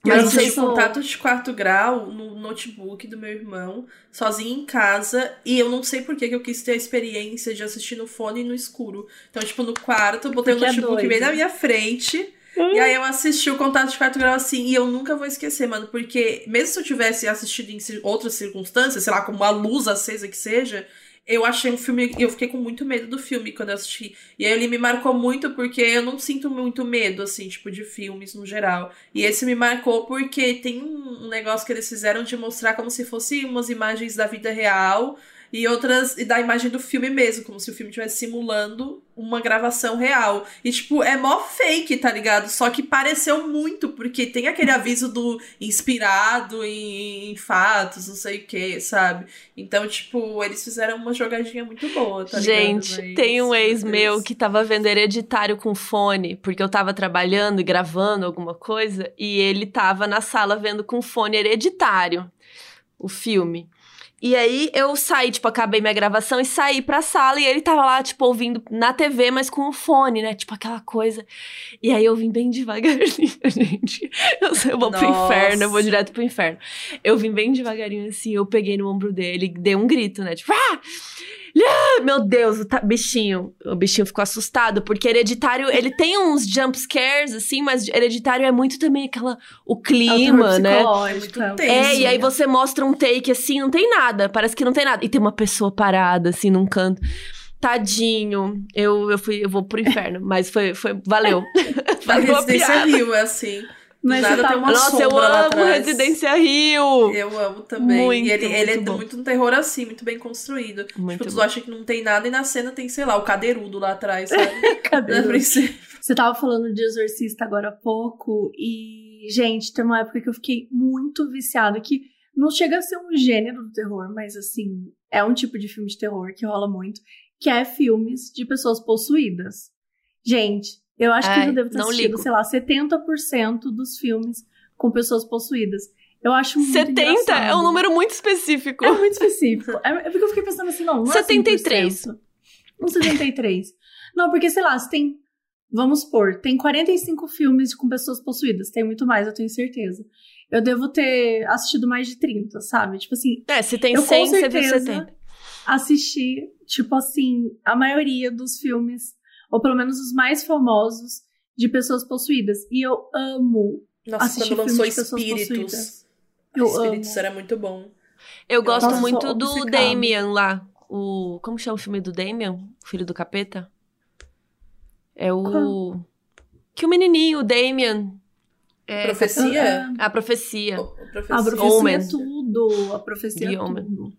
Eu Mas assisti isso- Contato de Quarto Grau no notebook do meu irmão, sozinho em casa, e eu não sei por que que eu quis ter a experiência de assistir no fone e no escuro. Então, tipo, no quarto, eu botei Porque o é notebook doido. bem na minha frente. E aí eu assisti o Contato de Quarto Grau assim, e eu nunca vou esquecer, mano, porque mesmo se eu tivesse assistido em outras circunstâncias, sei lá, como uma luz acesa que seja, eu achei um filme, eu fiquei com muito medo do filme quando eu assisti. E aí ele me marcou muito porque eu não sinto muito medo, assim, tipo, de filmes no geral. E esse me marcou porque tem um negócio que eles fizeram de mostrar como se fosse umas imagens da vida real e outras e da imagem do filme mesmo, como se o filme estivesse simulando uma gravação real. E tipo, é mó fake, tá ligado? Só que pareceu muito, porque tem aquele aviso do inspirado em, em fatos, não sei o que, sabe? Então, tipo, eles fizeram uma jogadinha muito boa, tá ligado? Gente, Mas, tem um ex Deus. meu que tava vendo hereditário com fone, porque eu tava trabalhando e gravando alguma coisa, e ele tava na sala vendo com fone hereditário o filme. E aí eu saí, tipo, acabei minha gravação e saí pra sala e ele tava lá, tipo, ouvindo na TV, mas com o fone, né? Tipo, aquela coisa. E aí eu vim bem devagarinho, gente. Eu, sei, eu vou pro Nossa. inferno, eu vou direto pro inferno. Eu vim bem devagarinho assim, eu peguei no ombro dele, dei um grito, né? Tipo, ah! Ah, Meu Deus, o bichinho. O bichinho ficou assustado, porque hereditário, ele tem uns jump scares, assim, mas hereditário é muito também aquela. O É o clima, né? É é. É, e aí né? você mostra um take assim, não tem nada, parece que não tem nada. E tem uma pessoa parada, assim, num canto. Tadinho, eu, eu fui, eu vou pro inferno, mas foi, foi, valeu. A uma Residência piada. Rio é assim. Mas Nada tá tem uma Nossa, eu amo. Residência Rio. Eu amo também. Muito, e ele, ele é muito bom. muito um terror assim, muito bem construído. Muito tipo, tu acha que não tem nada e na cena tem, sei lá, o cadeirudo lá atrás, sabe? Princesa. Você tava falando de Exorcista agora há pouco e, gente, tem uma época que eu fiquei muito viciada, que não chega a ser um gênero do terror, mas assim, é um tipo de filme de terror que rola muito, que é filmes de pessoas possuídas. Gente, eu acho que Ai, eu já devo ter não assistido, ligo. sei lá, 70% dos filmes com pessoas possuídas. Eu acho muito 70 engraçado. é um número muito específico. É muito específico. É é porque eu fiquei pensando assim, não, não é 73. 100%. Um 73. Não, porque, sei lá, se tem. Vamos supor, tem 45 filmes com pessoas possuídas. Tem muito mais, eu tenho certeza. Eu devo ter assistido mais de 30, sabe? Tipo assim, É, se tem Eu, com 100, você certeza, 70. assisti, tipo assim, a maioria dos filmes, ou pelo menos os mais famosos, de pessoas possuídas. E eu amo. Nossa, Assistir quando lançou filme de pessoas Espíritos. possuídas. Eu Espíritos amo. era muito bom. Eu gosto Nossa, muito do obcecada. Damien lá. O. Como chama o filme do Damien? O filho do capeta? É o. Qual? Que o menininho, o Damien. É, Profecia? a profecia. O- A Profecia. profecia Omen. é tudo. A profecia The é Omen. tudo.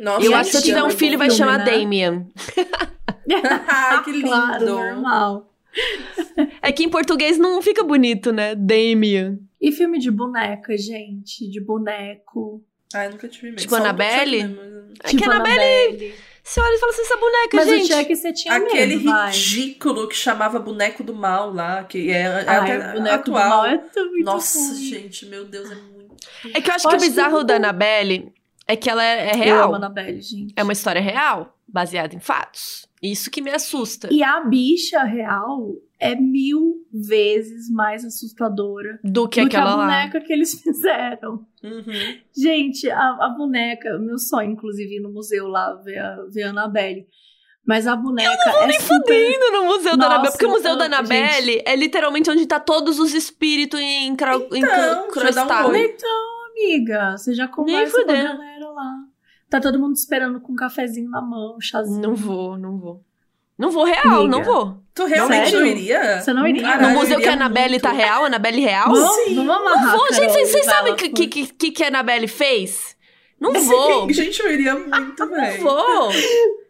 Nossa, eu E acho que se eu tiver um filho, vai chamar né? Damien. Que lindo. Claro, normal. É que em português não fica bonito, né? Damien. E filme de boneca, gente? De boneco. Ai, nunca tive medo. Tipo Só do Annabelle? Mas- É que a Annabelle. Você olha e fala assim, essa boneca, Mas gente. o Chuck você tinha Aquele medo, vai. ridículo que chamava Boneco do Mal lá, que é, é Ai, até o boneco do atual. mal é tão Nossa, ruim. gente, meu Deus, é muito. É que eu acho Eu que o que bizarro não- da Annabelle é que ela é, é Eu real. amo a Annabelle, gente. É uma história real, baseada em fatos. Isso que me assusta. E a bicha real é mil vezes mais assustadora Do que do que aquela a lá. boneca que eles fizeram. Uhum. Gente, a, a boneca, meu sonho, inclusive, ir no museu lá ver a, ver a Annabelle. Mas a boneca é super... Indo no Museu da Nossa, Annabelle, porque o Museu eu- da Annabelle é literalmente onde tá todos os espíritos em Então, encrostados. já dá um. Então, amiga, você já conversa com a fudendo. galera lá. Tá todo mundo esperando com um cafezinho na mão, um chazinho. Não vou, não vou. Não vou real, Amiga. não vou. Tu realmente Sério? não iria? Você não iria? Caralho, no eu museu que iria a Annabelle muito. tá real, Annabelle real? Vamos, Sim. vamos amarrar, Vou, gente, vocês vocês sabem o que, que, que, que a Annabelle fez? Não vou. Gente, eu iria muito, Não velho. vou.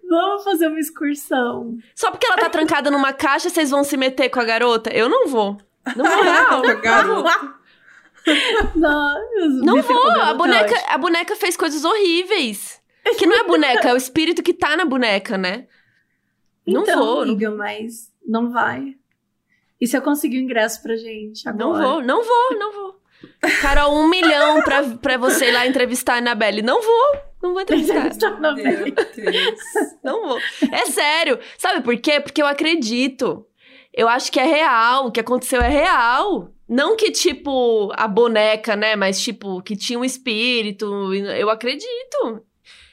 Vamos fazer uma excursão. Só porque ela tá trancada numa caixa, vocês vão se meter com a garota? Eu não vou. Não vou real. Garoto. Não, Não vou. A boneca, a boneca fez coisas horríveis. Que não é boneca, é o espírito que tá na boneca, né? Não então, vou, não- amiga, mas não vai. E se eu conseguir o ingresso pra gente Não agora? vou, não vou, não vou. Carol, um milhão pra, pra você ir lá entrevistar a Annabelle. Não vou, não vou entrevistar. Tá. Não vou. É sério. Sabe por quê? Porque eu acredito. Eu acho que é real. O que aconteceu é real. Não que, tipo, a boneca, né? Mas, tipo, que tinha um espírito. Eu acredito.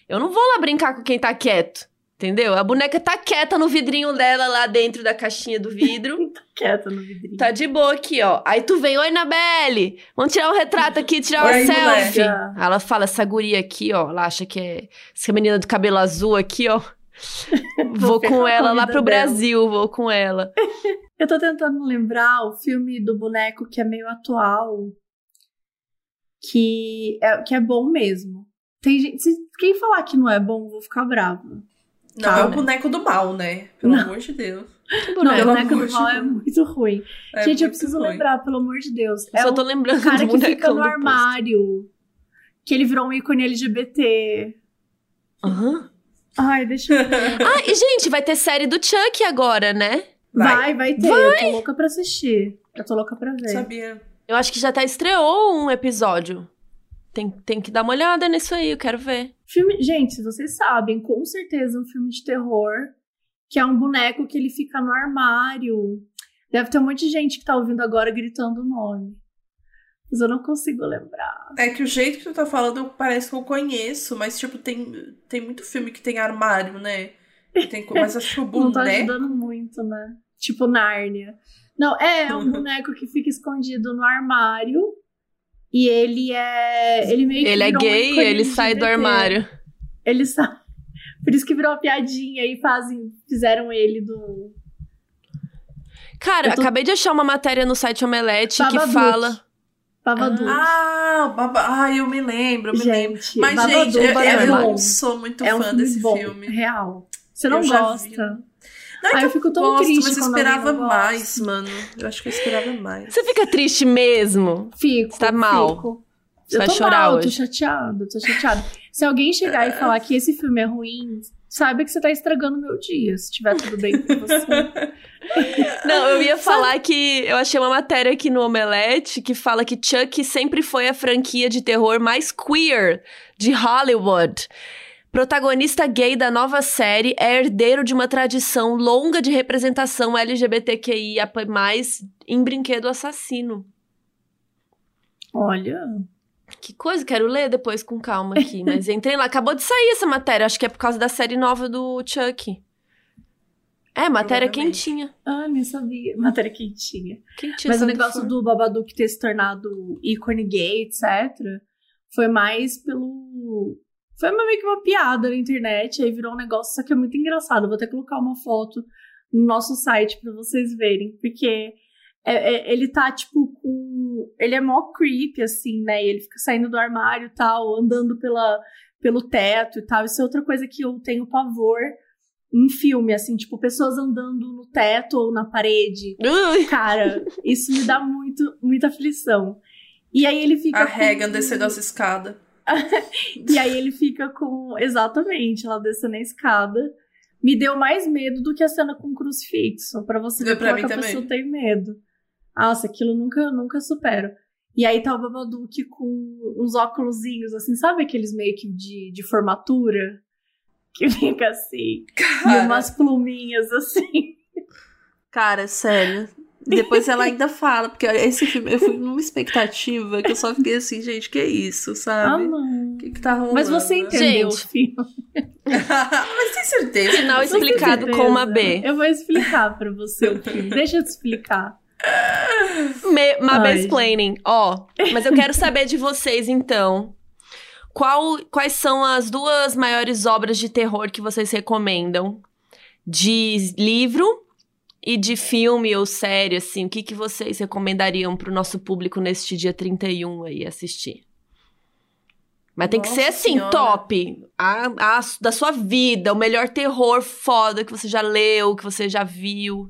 Eu não vou lá brincar com quem tá quieto. Entendeu? A boneca tá quieta no vidrinho dela lá dentro da caixinha do vidro. Quieta no vidrinho. Tá de boa aqui, ó. Aí tu vem, oi, Anabelle, vamos tirar um retrato aqui, tirar uma Oi, selfie. moleque. Ela fala, essa guria aqui, ó, ela acha que é essa menina do cabelo azul aqui, ó. Vou com ela lá pro dela. Brasil, vou com ela. Eu tô tentando lembrar o filme do boneco que é meio atual. Que é, que é bom mesmo. Tem gente. Se quem falar que não é bom, eu vou ficar brava. Não, Tá, é o né? boneco do mal, né? Pelo Não. amor de Deus. Não, o boneco do de mal é Deus. muito ruim. É gente, eu muito preciso ruim. lembrar, pelo amor de Deus. Eu É só tô lembrando cara do que fica no do posto. armário. Que ele virou um ícone LGBT. Aham. Ai, deixa eu ver. Ah, e gente, vai ter série do Chuck agora, né? Vai. Vai, vai ter. Eu tô louca pra assistir. Eu tô louca pra ver. Sabia. Eu acho que já até estreou um episódio. Tem, tem que dar uma olhada nisso aí, eu quero ver. Filme, gente, vocês sabem, com certeza um filme de terror que é um boneco que ele fica no armário. Deve ter um monte de gente que tá ouvindo agora gritando o nome. Mas eu não consigo lembrar. É que o jeito que tu tá falando parece que eu conheço, mas, tipo, tem, tem muito filme que tem armário, né? Que Tem, mas acho que o Não tá boneco. ajudando muito, né? Tipo Nárnia. Não, é, é um boneco que fica escondido no armário. E ele é. Ele meio que Ele é um gay, ele sai do armário. Ele sai. Por isso que virou uma piadinha e fazem, fizeram ele do. Cara, tô- acabei de achar uma matéria no site Omelete que fala. Babadook. Ah, Baba... ah, eu me lembro, eu me lembro. gente, Mas, Babadook gente, eu, eu- é eu não sou muito é um fã filme desse bom, filme. real. Você não Eu gosta. Não é Ai, eu fico tão gosto, triste mas eu esperava não mais, mano. Eu acho que eu esperava mais. Você fica triste mesmo? Fico. Você tá mal? Fico. Você eu vai tô chorar mal, hoje? tô chateada, tô chateada. Se alguém chegar e falar que esse filme é ruim, saiba que você tá estragando meu dia, se tiver tudo bem com você. Não, eu ia falar que eu achei uma matéria aqui no Omelete que fala que Chuck sempre foi a franquia de terror mais queer de Hollywood. Protagonista gay da nova série, é herdeiro de uma tradição longa de representação LGBTQIA+, em Brinquedo Assassino. Olha, Que coisa, quero ler depois com calma aqui. Mas entrei lá, acabou de sair essa matéria, acho que é por causa da série nova do Chuck. É, matéria quentinha. ah, nem sabia. Matéria quentinha. quentinha Mas o negócio For. do Babadook ter se tornado ícone gay, etc., foi mais pelo. Foi meio que uma piada na internet, aí virou um negócio, só que é muito engraçado. Vou até colocar uma foto no nosso site pra vocês verem, porque é- é- ele tá, tipo, com. Ele é mó creepy, assim, né? E ele fica saindo do armário e tal, andando pela, pelo teto e tal. Isso é outra coisa que eu tenho pavor em filme, assim, tipo, pessoas andando no teto ou na parede. Ui, Cara, isso me dá muito, muita aflição. E aí ele fica. A Regan com... descendo as escadas. E aí ele fica com. Exatamente, ela descendo a escada. Me deu mais medo do que a cena com o crucifixo. Pra você ver Deu pra como mim que a também. pessoa tem medo. Nossa, aquilo nunca, nunca supero. E aí tá o Babadook com uns óculosinhos, assim, sabe aqueles meio que de, de formatura? Que fica assim. E Cara, umas pluminhas assim. cara, sério. Depois ela ainda fala, porque esse filme, eu fui numa expectativa que eu só fiquei assim, gente, que isso, Ah, sabe? não. O que que tá rolando? Mas você entendeu Gente. o filme. Mas tem certeza? Final explicado certeza? com uma B. Eu vou explicar pra você o filme. Deixa eu te explicar. Me, uma Ai. explaining. Ó, mas eu quero saber de vocês, então. Qual, quais são as duas maiores obras de terror que vocês recomendam? De livro e de filme ou série, assim. O que, que vocês recomendariam pro nosso público neste dia 31 aí assistir? Mas tem que Nossa ser assim, Senhora. top. A, a- da sua vida, o melhor terror foda que você já leu, que você já viu.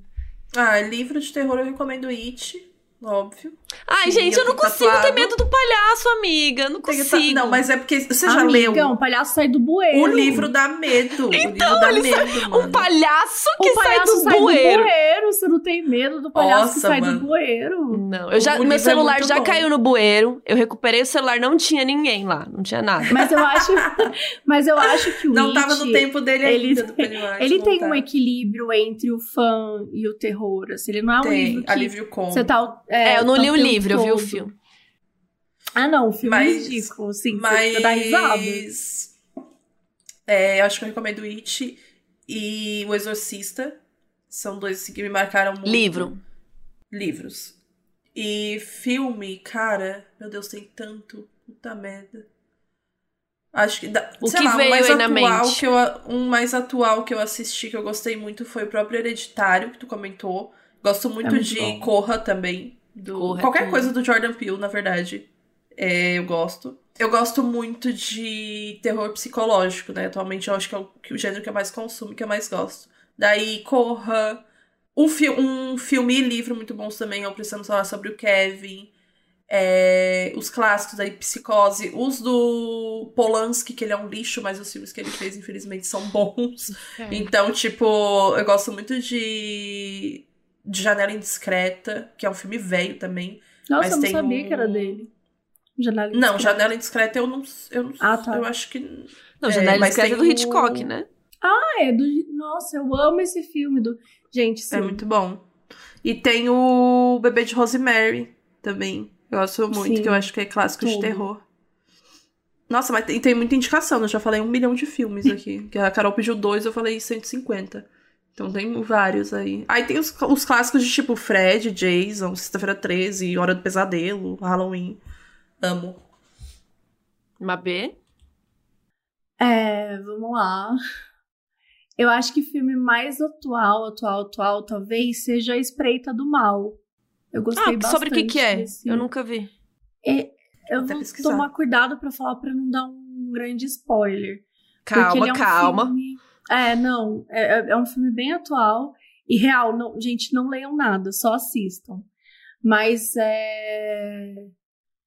Ah, livro de terror eu recomendo It, óbvio. Ai, Sim, gente, eu eu não tenho consigo ter tatuado. medo do palhaço, amiga. Não Tem que consigo. tá- Não, mas é porque você já Amiga, leu. um palhaço sai do bueiro. O livro dá medo. o livro dá ele medo, mano. Um palhaço que o sai palhaço do sai bueiro. do bueiro. Você não tem medo do palhaço que Nossa, sai mano. do bueiro. Não, eu já, O meu é celular muito já bom. caiu no bueiro. Eu recuperei o celular, não tinha ninguém lá, não tinha nada. Mas eu acho, mas eu acho que o Não It, tava no tempo dele ele- ainda, do Pennywise. ele tem tá. um equilíbrio entre o fã e o terror. Assim, ele não é um Tem, livro que alívio cômico. você tá. É, eu não tá li o tempo livro, eu vi o todo. filme. Ah, não, o filme é Mas- ridículo, sim. Mas... Dá risada. É, eu acho que eu recomendo It e O Exorcista. São dois assim, que me marcaram muito. Livro. Livros. E filme, cara, meu Deus, tem tanto. Puta merda. Acho que. dá- O sei que lá, veio um mais aí na atual mente? que eu, um mais atual que eu assisti, que eu gostei muito, foi o próprio Hereditário, que tu comentou. Gosto muito, É muito de bom. Corra também. Do, Corra é qualquer tudo. coisa do Jordan Peele, na verdade. É, eu gosto. Eu gosto muito de terror psicológico, né? Atualmente eu acho que é o, que o gênero que eu mais consumo, que eu mais gosto. Daí, Corra. Um, fi um filme e livro muito bons também, eu precisamos falar sobre o Kevin. É, os clássicos aí, Psicose. Os do Polanski, que ele é um lixo, mas os filmes que ele fez, infelizmente, são bons. Então, tipo, eu gosto muito de, de Janela Indiscreta, que é um filme velho também. Nossa, mas eu não tem sabia um- que era dele. Janela Não, Indiscreta. Janela Indiscreta eu não. Eu, não, Ah, tá. eu acho que. Não, É, Janela mas Discreta é do Hitchcock, o- né? Ah, é do. Nossa, eu amo esse filme do. Gente, sim. É muito bom. E tem o Bebê de Rosemary também. Eu gosto muito, Sim, que eu acho que é clássico de tudo. terror. Nossa, mas tem, tem muita indicação. Eu já falei um milhão de filmes aqui. que a Carol pediu dois, eu falei 150. Então tem vários aí. Aí tem os, os clássicos de tipo Fred, Jason, Sexta-feira 13, Hora do Pesadelo, Halloween. Amo. Uma B. É, vamos lá. Eu acho que filme mais atual, atual, atual, talvez, seja A Espreita do Mal. Eu gostei Ah, bastante. sobre o que que é? desse- Eu nunca vi. É, eu Até vou pesquisar. tomar cuidado pra falar pra não dar um grande spoiler. Calma, ele é um calma. filme- É, não, é, é- é um filme bem atual e real. Não, gente, não leiam nada, só assistam. Mas é...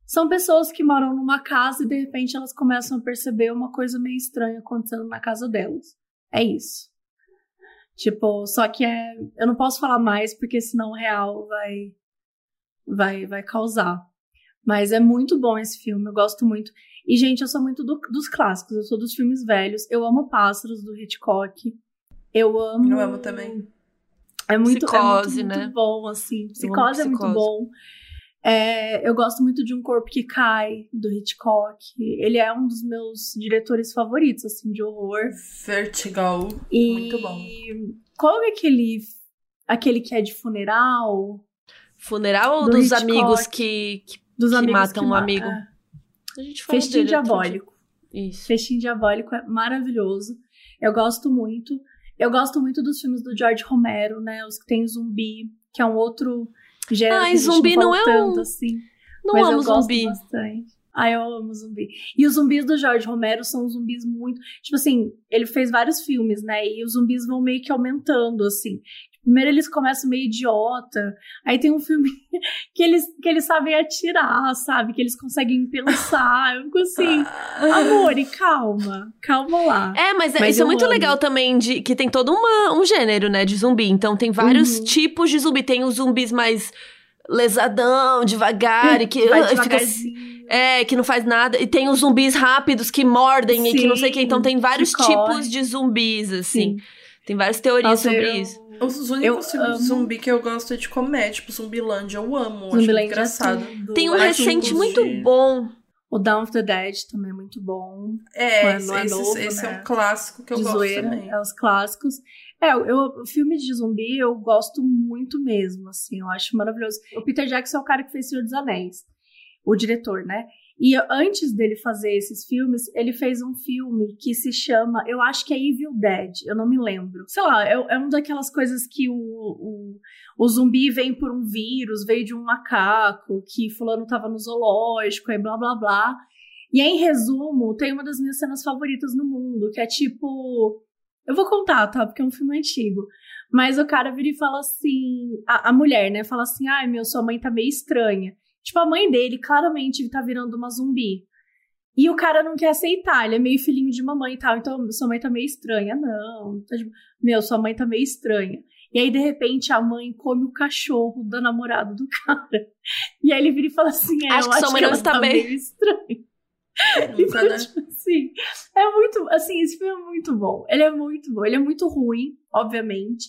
são pessoas que moram numa casa e de repente elas começam a perceber uma coisa meio estranha acontecendo na casa delas. É isso. Tipo, só que é. Eu não posso falar mais porque senão o real vai. Vai, vai causar. Mas é muito bom esse filme, eu gosto muito. E, gente, eu sou muito do- dos clássicos, eu sou dos filmes velhos. Eu amo Pássaros, do Hitchcock. Eu amo. Eu amo também. É muito, Psicose, é muito, né? muito bom, assim. Psicose é muito bom. É, eu gosto muito de Um Corpo que Cai, do Hitchcock. Ele é um dos meus diretores favoritos, assim, de horror. Vertigo. E Muito bom. Qual é aquele, aquele que é de funeral? Funeral ou Do dos Hitchcock. amigos que, que- Dos Que amigos matam um ma- amigo. é. A gente falou Festim dele outro Diabólico. dia. Isso. Festim Diabólico é maravilhoso. Eu gosto muito. Eu gosto muito dos filmes do George Romero, né? Os que tem zumbi, que é um outro gênero Ai, zumbi não, não fala é um- assim. Não mas amo eu gosto zumbi. bastante. Ah, eu amo zumbi. E os zumbis do George Romero são zumbis muito. Tipo assim, ele fez vários filmes, né? E os zumbis vão meio que aumentando, assim. Primeiro eles começam meio idiota. Aí tem um filme que eles, que eles sabem atirar, sabe? Que eles conseguem pensar. Eu fico assim, amor, e calma. Calma lá. É, mas, é- Mas isso é muito amo. legal também, de, que tem todo uma, um gênero, né, de zumbi. Então tem vários Uhum. tipos de zumbi. Tem os zumbis mais lesadão, devagar, e que Vai ah, fica devagarzinho. É, que não faz nada. E tem os zumbis rápidos que mordem e que não sei o que. Então tem vários tipos de zumbis, assim. Sim. Tem várias teorias Nossa, sobre eu- isso. Os únicos Eu filmes amo. de zumbi que eu gosto é de comédia, tipo Zumbilândia. Eu amo, acho Zumbilândia muito engraçado. é tudo. Tem um recente muito de- bom. O Down of the Dead também é muito bom. É, Não é- não é esse- novo, esse né? é um clássico que eu de gosto zoeira, também. é os clássicos. É, eu, o filme de zumbi eu gosto muito mesmo, assim, eu acho maravilhoso. O Peter Jackson é o cara que fez Senhor dos Anéis, o diretor, né? E antes dele fazer esses filmes, ele fez um filme que se chama, eu acho que é Evil Dead, eu não me lembro. Sei lá, é, é uma daquelas coisas que o, o, o zumbi vem por um vírus, veio de um macaco, que fulano tava no zoológico, e blá blá blá. E em resumo, tem uma das minhas cenas favoritas no mundo, que é tipo. Eu vou contar, tá? Porque é um filme antigo. Mas o cara vira e fala assim. A, a mulher, né? Fala assim: ai, meu, sua mãe tá meio estranha. Tipo, a mãe dele claramente tá virando uma zumbi. E o cara não quer aceitar, ele é meio filhinho de mamãe e tal. Então, sua mãe tá meio estranha. Não. Tá tipo, meu, sua mãe tá meio estranha. E aí, de repente, a mãe come o cachorro da namorada do cara. E aí ele vira e fala assim: é, Acho eu que acho sua mãe que não ela está tá bem." meio estranha. Nunca, né? Tipo assim, é muito, assim, esse filme é muito bom. Ele é muito bom. Ele é muito ruim, obviamente.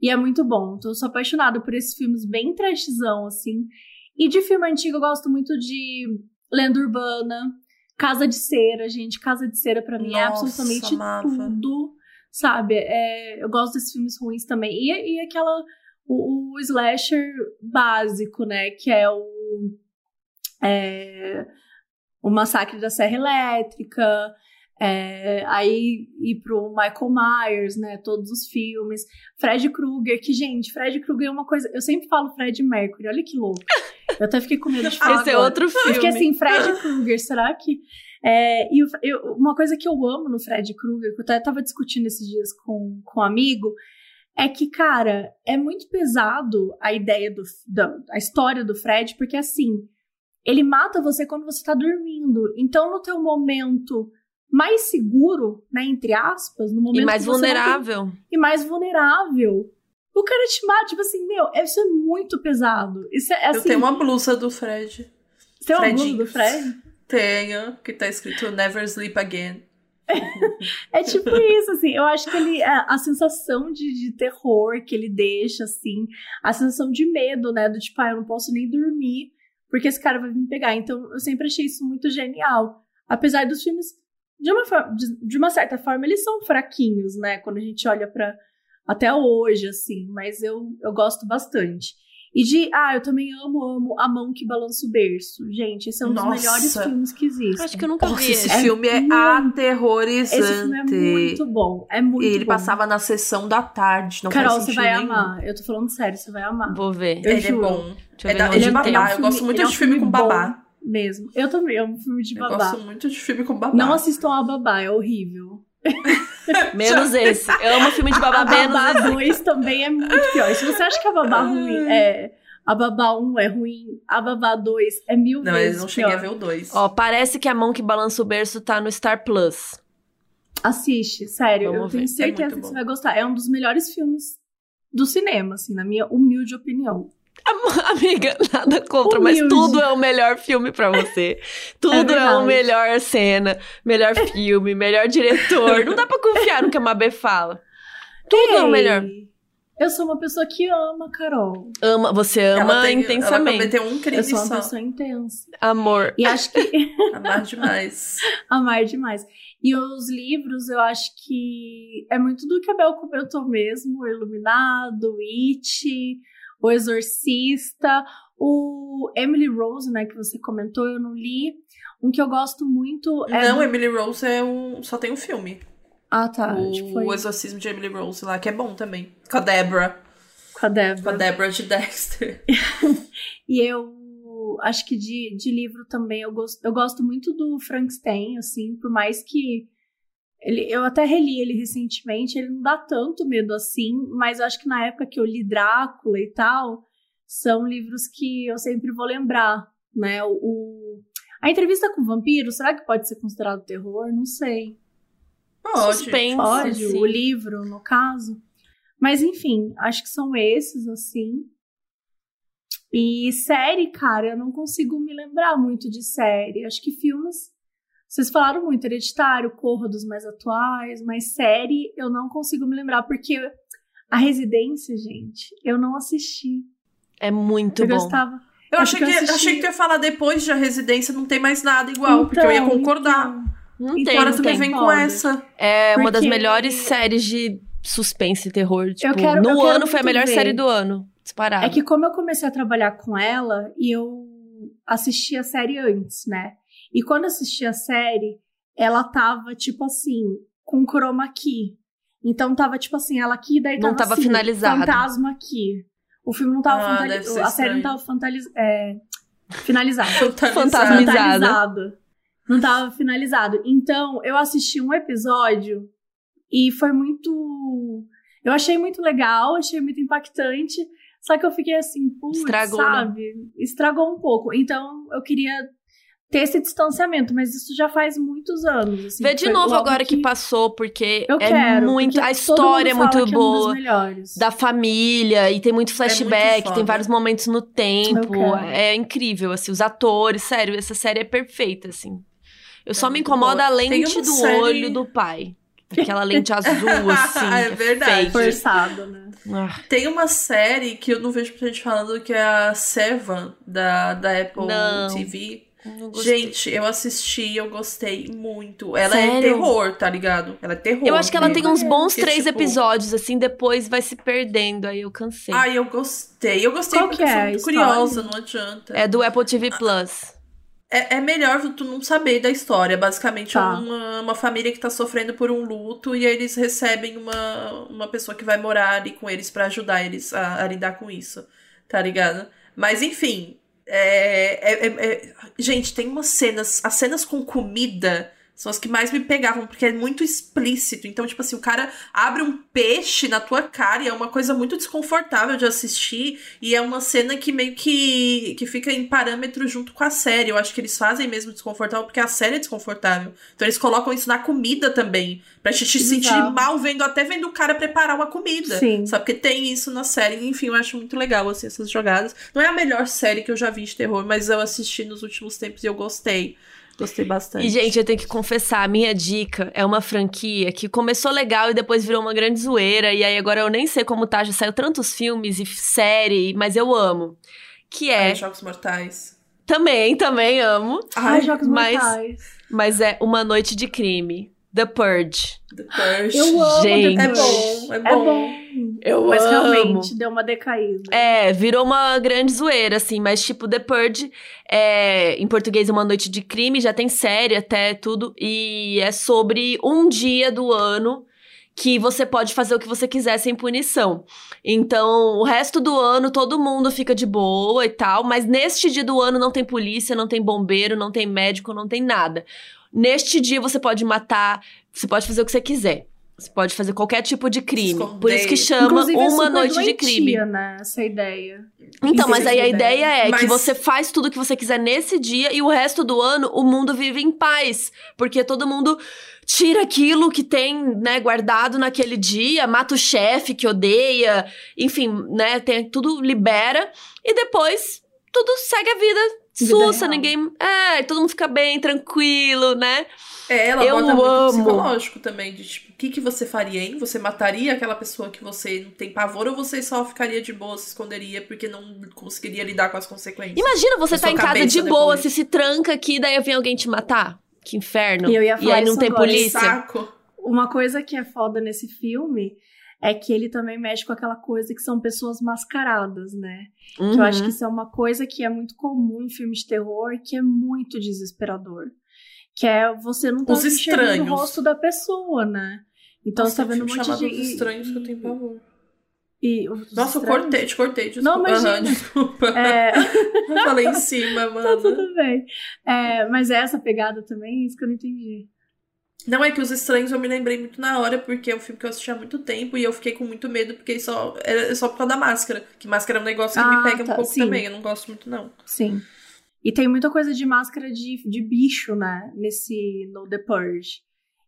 E é muito bom. Então, eu sou apaixonada por esses filmes bem trashzão, assim. E de filme antigo, eu gosto muito de Lenda Urbana, Casa de Cera, gente. Casa de Cera, pra mim, é Nossa, absolutamente amava. tudo. Sabe? É, eu gosto desses filmes ruins também. E, e aquela. O, o slasher básico, né? Que é o. É, o Massacre da Serra Elétrica, é, aí ir pro Michael Myers, né, todos os filmes, Fred Krueger, que, gente, Fred Krueger é uma coisa, eu sempre falo Fred Mercury, olha que louco, eu até fiquei com medo de falar Esse é agora. outro Eu filme. fiquei assim, Fred Krueger, será que... É, e eu- uma coisa que eu amo no Fred Krueger, que eu até tava discutindo esses dias com, com um amigo, é que, cara, é muito pesado a ideia do, da a história do Fred, porque assim, ele mata você quando você tá dormindo. Então, no teu momento mais seguro, né, entre aspas, no momento E mais não tem- vulnerável. e mais vulnerável, o cara te mata, tipo assim, meu, isso é muito pesado. Isso é, é Eu assim, tenho uma blusa do Fred. você tem uma blusa do Fred? Tenho, que tá escrito Never Sleep Again. É tipo isso, assim. Eu acho que ele. A, a sensação de, de terror que ele deixa, assim. A sensação de medo, né? Do tipo, ah, eu não posso nem dormir porque esse cara vai me pegar. Então, eu sempre achei isso muito genial. Apesar dos filmes, de uma, de, de uma certa forma, eles são fraquinhos, né? Quando a gente olha pra. Até hoje, assim. Mas eu, eu gosto bastante. E de. Ah, eu também amo, amo A Mão que Balança o Berço. Gente, esse é um dos Nossa. melhores filmes que existem. Acho que eu nunca Nossa, vi esse esse. filme é muito- aterrorizante. Esse filme é muito bom. É muito E ele bom. passava na sessão da tarde. Não Carol, você vai nenhum. amar. Eu tô falando sério, você vai amar. Vou ver. Eu Ele juro. é bom. Deixa eu É, da, onde é de babá. Ele é um eu gosto filme- muito é um de filme com filme babá. bom Mesmo. Eu também amo filme de Eu babá. gosto muito de filme com babá. Não assistam a babá, é horrível. Menos esse. Eu amo filme de babá A menos babá esse. 2 também é muito pior. Se você acha que a babá ruim é. A babá 1 é ruim, a babá 2 é mil Não, vezes. eles não cheguei a pior. ver o dois. Ó, parece que a mão que balança o berço tá no Star Plus. Assiste, sério. Vamos eu tenho ver. certeza É que bom. você vai gostar. É um dos melhores filmes do cinema, assim, na minha humilde opinião. Amiga, nada contra, mas Humilde. tudo é o melhor filme pra você. Tudo é, verdade. o melhor cena, melhor filme, melhor diretor. Não dá pra confiar no que a Mabê fala. Tudo é o Ei, melhor. Eu sou uma pessoa que ama, Carol. Ama, você ama ela tem, Ela intensamente. cometeu um crime Eu sou uma só. pessoa intensa. Amor. E acho que Amar demais. amar demais. E os livros, eu acho que é muito do que a Bel comentou mesmo: Iluminado, It, o Exorcista, o Emily Rose, né, que você comentou, eu não li. Um que eu gosto muito é. Não, Emily Rose é um, só tem um filme. Ah, tá. o, Tipo, foi o Exorcismo de Emily Rose lá, que é bom também. Com a Deborah. com a Débora. Com a Deborah de Dexter. E eu acho que de, de livro também eu gosto, eu gosto muito do Frankenstein, assim, por mais que ele, eu até reli ele recentemente, ele não dá tanto medo assim, mas eu acho que na época que eu li Drácula e tal, são livros que eu sempre vou lembrar, né? O, o- a entrevista com o vampiro, será que pode ser considerado terror? Não sei. Pode. Suspense. Pode, sim. o livro, no caso. Mas enfim, acho que são esses, assim. E série, cara, eu não consigo me lembrar muito de série. Acho que filmes. Vocês falaram muito, Hereditário, Corra dos mais atuais, mas série eu não consigo me lembrar, porque a Residência, gente, eu não assisti. É muito eu bom. gostava. Eu É achei que, porque eu achei que tu ia falar depois de A Residência não tem mais nada igual, porque eu ia Então, concordar. então. Não Então, tem, Agora tu me vem com essa. É uma das Porque- melhores séries de suspense e terror. Tipo, quero- eu no quero ano foi a melhor ver. série do ano. Disparado. É que como eu comecei a trabalhar com ela e eu assisti a série antes, né? E quando eu assisti a série, ela tava tipo assim, com chroma key. Então tava tipo assim, ela aqui daí Não tava tava assim, finalizado. Fantasma aqui. O filme não tava Ah, a série não tava é, finalizada. Fantasmizado. Finalizado. Não tava finalizado. Então, eu assisti um episódio e foi muito. Eu achei muito legal, achei muito impactante. Só que eu fiquei assim, putz, Estragou, né? sabe? Estragou um pouco. Então, eu queria ter esse distanciamento, mas isso já faz muitos anos. assim, Vê de novo agora que... passou, porque Eu é quero. muito. porque A história é muito que é um boa. melhores. da família e tem muito flashback, foda. tem vários momentos no tempo. É incrível, assim, os atores, sério, essa série é perfeita, assim. Eu só me muito incomoda a lente do série- olho do pai. Aquela lente azul, assim. É que verdade. fake. Forçado, né? Ah, Tem uma série que eu não vejo muita gente falando que é a Seven, da, da Apple Não. TV. Gente, eu assisti, eu gostei muito. Ela Sério? é terror, tá ligado? Ela é terror. Eu acho que ela tem uns bons três tipo, episódios, assim, depois vai se perdendo, aí eu cansei. Ai, eu gostei. Eu gostei Qual porque que eu é sou a muito curiosa, não adianta. É do Apple TV Plus. É, é melhor tu não saber da história. Basicamente, Tá. é uma, uma família que tá sofrendo por um luto e aí eles recebem uma, uma pessoa que vai morar ali com eles pra ajudar eles a, a lidar com isso. Tá ligado? Mas enfim. É- é- é- é- gente, tem umas cenas. As cenas com comida são as que mais me pegavam, porque é muito explícito. Então, tipo assim, o cara abre um peixe na tua cara e é uma coisa muito desconfortável de assistir. E é uma cena que meio que, que fica em parâmetro junto com a série. Eu acho que eles fazem mesmo desconfortável, porque a série é desconfortável. Então eles colocam isso na comida também. Pra gente se sentir mal vendo, até vendo o cara preparar uma comida. Sim. Sabe? Porque tem isso na série. Enfim, eu acho muito legal, assim, essas jogadas. Não é a melhor série que eu já vi de terror, mas eu assisti nos últimos tempos e eu gostei. Gostei bastante. E, gente, eu tenho que confessar, a minha dica é uma franquia que começou legal e depois virou uma grande zoeira. E aí agora eu nem sei como tá, já saiu tantos filmes e série, mas eu amo. Que é. Ai, Jogos Mortais. Também, também amo. Ai, Ai, Jogos mas- Mortais. Mas é Uma Noite de Crime. The Purge. The Purge. Eu amo Gente. É bom, é É bom. Eu Mas amo. realmente deu uma decaída. É, virou uma grande zoeira, assim, mas tipo, The Purge, é, em português é Uma Noite de Crime, já tem série até, tudo, e é sobre um dia do ano que você pode fazer o que você quiser sem punição. Então, o resto do ano todo mundo fica de boa e tal, mas neste dia do ano não tem polícia, não tem bombeiro, não tem médico, não tem nada. Neste dia você pode matar, você pode fazer o que você quiser. Você pode fazer qualquer tipo de crime. Esconder. Por isso que chama Inclusive, Uma Noite de Crime. doentia, né? Essa ideia. Então, mas aí a ideia é que Mas- você faz tudo o que você quiser nesse dia e o resto do ano o mundo vive em paz. Porque todo mundo tira aquilo que tem, né, guardado naquele dia, mata o chefe que odeia, enfim, né, tem, tudo libera e depois tudo segue a vida. Vida Sussa, real. ninguém. É, todo mundo fica bem, tranquilo, né? É, ela Eu bota muito amo. psicológico também, de tipo, que, que você faria, hein? Você mataria aquela pessoa que você não tem pavor ou você só ficaria de boa, se esconderia porque não conseguiria lidar com as consequências? Imagina você tá em casa de boa, depois. você se tranca aqui, daí vem alguém te matar. Que inferno. E eu ia falar aí não tem agora. polícia. Saco. Uma coisa que é foda nesse filme é que ele também mexe com aquela coisa que são pessoas mascaradas, né? Que eu acho Uhum. que isso é uma coisa que é muito comum em filmes de terror e que é muito desesperador. Que é você não tá Os enxergando o rosto da pessoa, né? Então Nossa, você tá vendo um filme monte de. Os Estranhos que eu tenho pavor. E, os Nossa, eu cortei, te cortei, desculpa. Não, imagina. Aham, desculpa. É, Eu falei em cima, tá mano. tudo bem. É, mas é essa pegada também, isso que eu não entendi. Não, é que Os Estranhos eu me lembrei muito na hora, porque é um filme que eu assisti há muito tempo e eu fiquei com muito medo, porque só, é só por causa da máscara. Que máscara é um negócio que Ah, me pega tá, um pouco sim. também, eu não gosto muito, não. Sim. E tem muita coisa de máscara de, de bicho, né? Nesse. No The Purge.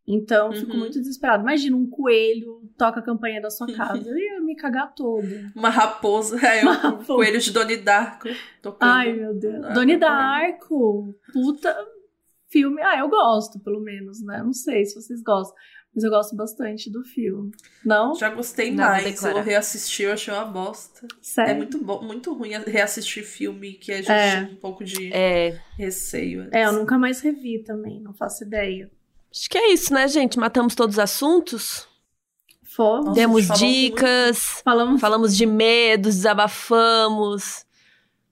Então, eu fico Uhum. muito desesperado. Imagina um coelho toca a campanha da sua casa. Eu ia me cagar todo. Uma raposa, é, Uma um raposa. coelho de Donnie Darko tocando. Ai, meu Deus. Ah, Doni tá Darko. Puta filme. Ah, eu gosto, pelo menos, né? Não sei se vocês gostam. Mas eu gosto bastante do filme. Não? Já gostei Não, mais, eu reassisti, eu achei uma bosta. Sério? É muito bom, muito ruim reassistir filme que a gente É. tinha um pouco de É. receio. É, eu nunca mais revi também. Não faço ideia. Acho que é isso, né, gente? Matamos todos os assuntos. Fomos. Demos dicas. Falamos. Falamos de medos, desabafamos.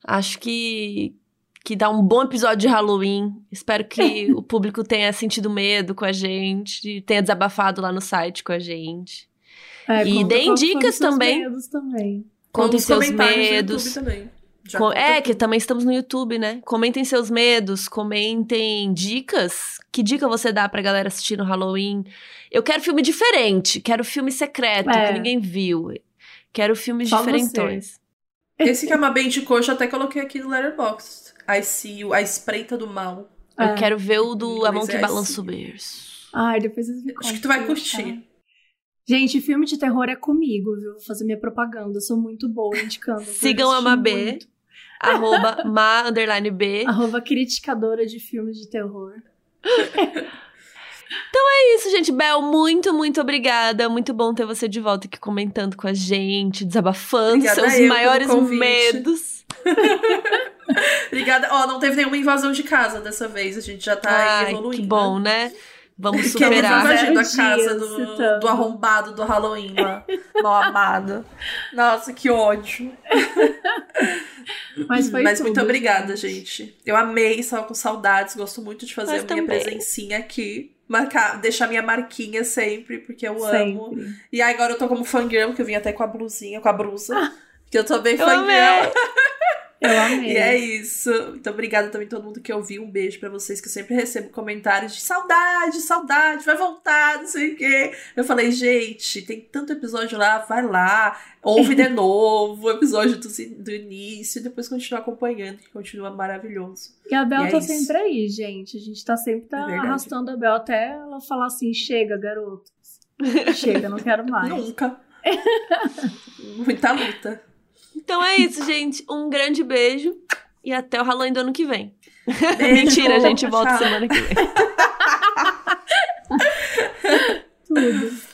Acho que que dá um bom episódio de Halloween. Espero que o público tenha sentido medo com a gente, tenha desabafado lá no site com a gente. É, E conta deem dicas também. medos também. Contem seus medos. Também. Já Co- conta é, que também estamos no YouTube, né? Comentem seus medos, comentem dicas. Que dica você dá pra galera assistir no Halloween? Eu quero filme diferente, quero filme secreto, É. que ninguém viu. Quero filmes Só diferentões. Esse que é uma bem de coxa, eu até coloquei aqui no Letterboxd. I See You, A Espreita do Mal. Eu É. quero ver o do A Mão que é Balança o. Berço. Ai, depois me Acho que tu vai se curtir. Gente, filme de terror é comigo, viu? Vou fazer minha propaganda. Eu sou muito boa indicando. Eu Sigam a Mabê. muito. Arroba ma underline B. Arroba criticadora de filmes de terror. É isso, gente. Bel, muito, muito obrigada. Muito bom ter você de volta aqui comentando com a gente, desabafando Obrigada seus maiores medos. Obrigada. Ó, não teve nenhuma invasão de casa dessa vez. A gente já tá aí Ai, evoluindo. que bom, né? Vamos Que ele superar. invadindo a casa do, citando. do arrombado do Halloween lá. Mal amado. Nossa, que ódio. Mas foi Mas tudo, muito obrigada, gente. Eu amei, estava com saudades. Gosto muito de fazer Nós a minha também. presencinha aqui. Marcar, deixar minha marquinha sempre, porque eu amo. Sempre. E aí agora eu tô como fangirl, que eu vim até com a blusinha, com a blusa. Que eu tô bem Eu fangirl. Eu amei. E é isso. Muito obrigada também a todo mundo que ouviu. Um beijo pra vocês, que eu sempre recebo comentários de saudade, saudade, vai voltar, não sei o quê. Eu falei, gente, tem tanto episódio lá, vai lá, ouve de novo o episódio do, do início e depois continua acompanhando, que continua maravilhoso. E a Bel E é tá isso. sempre aí, gente. A gente tá sempre tá É arrastando a Bel até ela falar assim: chega, garoto. chega, não quero mais. Nunca. Muita luta. Então é isso, gente. Um grande beijo e até o Halloween do ano que vem. Beijo, Mentira, a gente volta tchau. semana que vem. Tudo.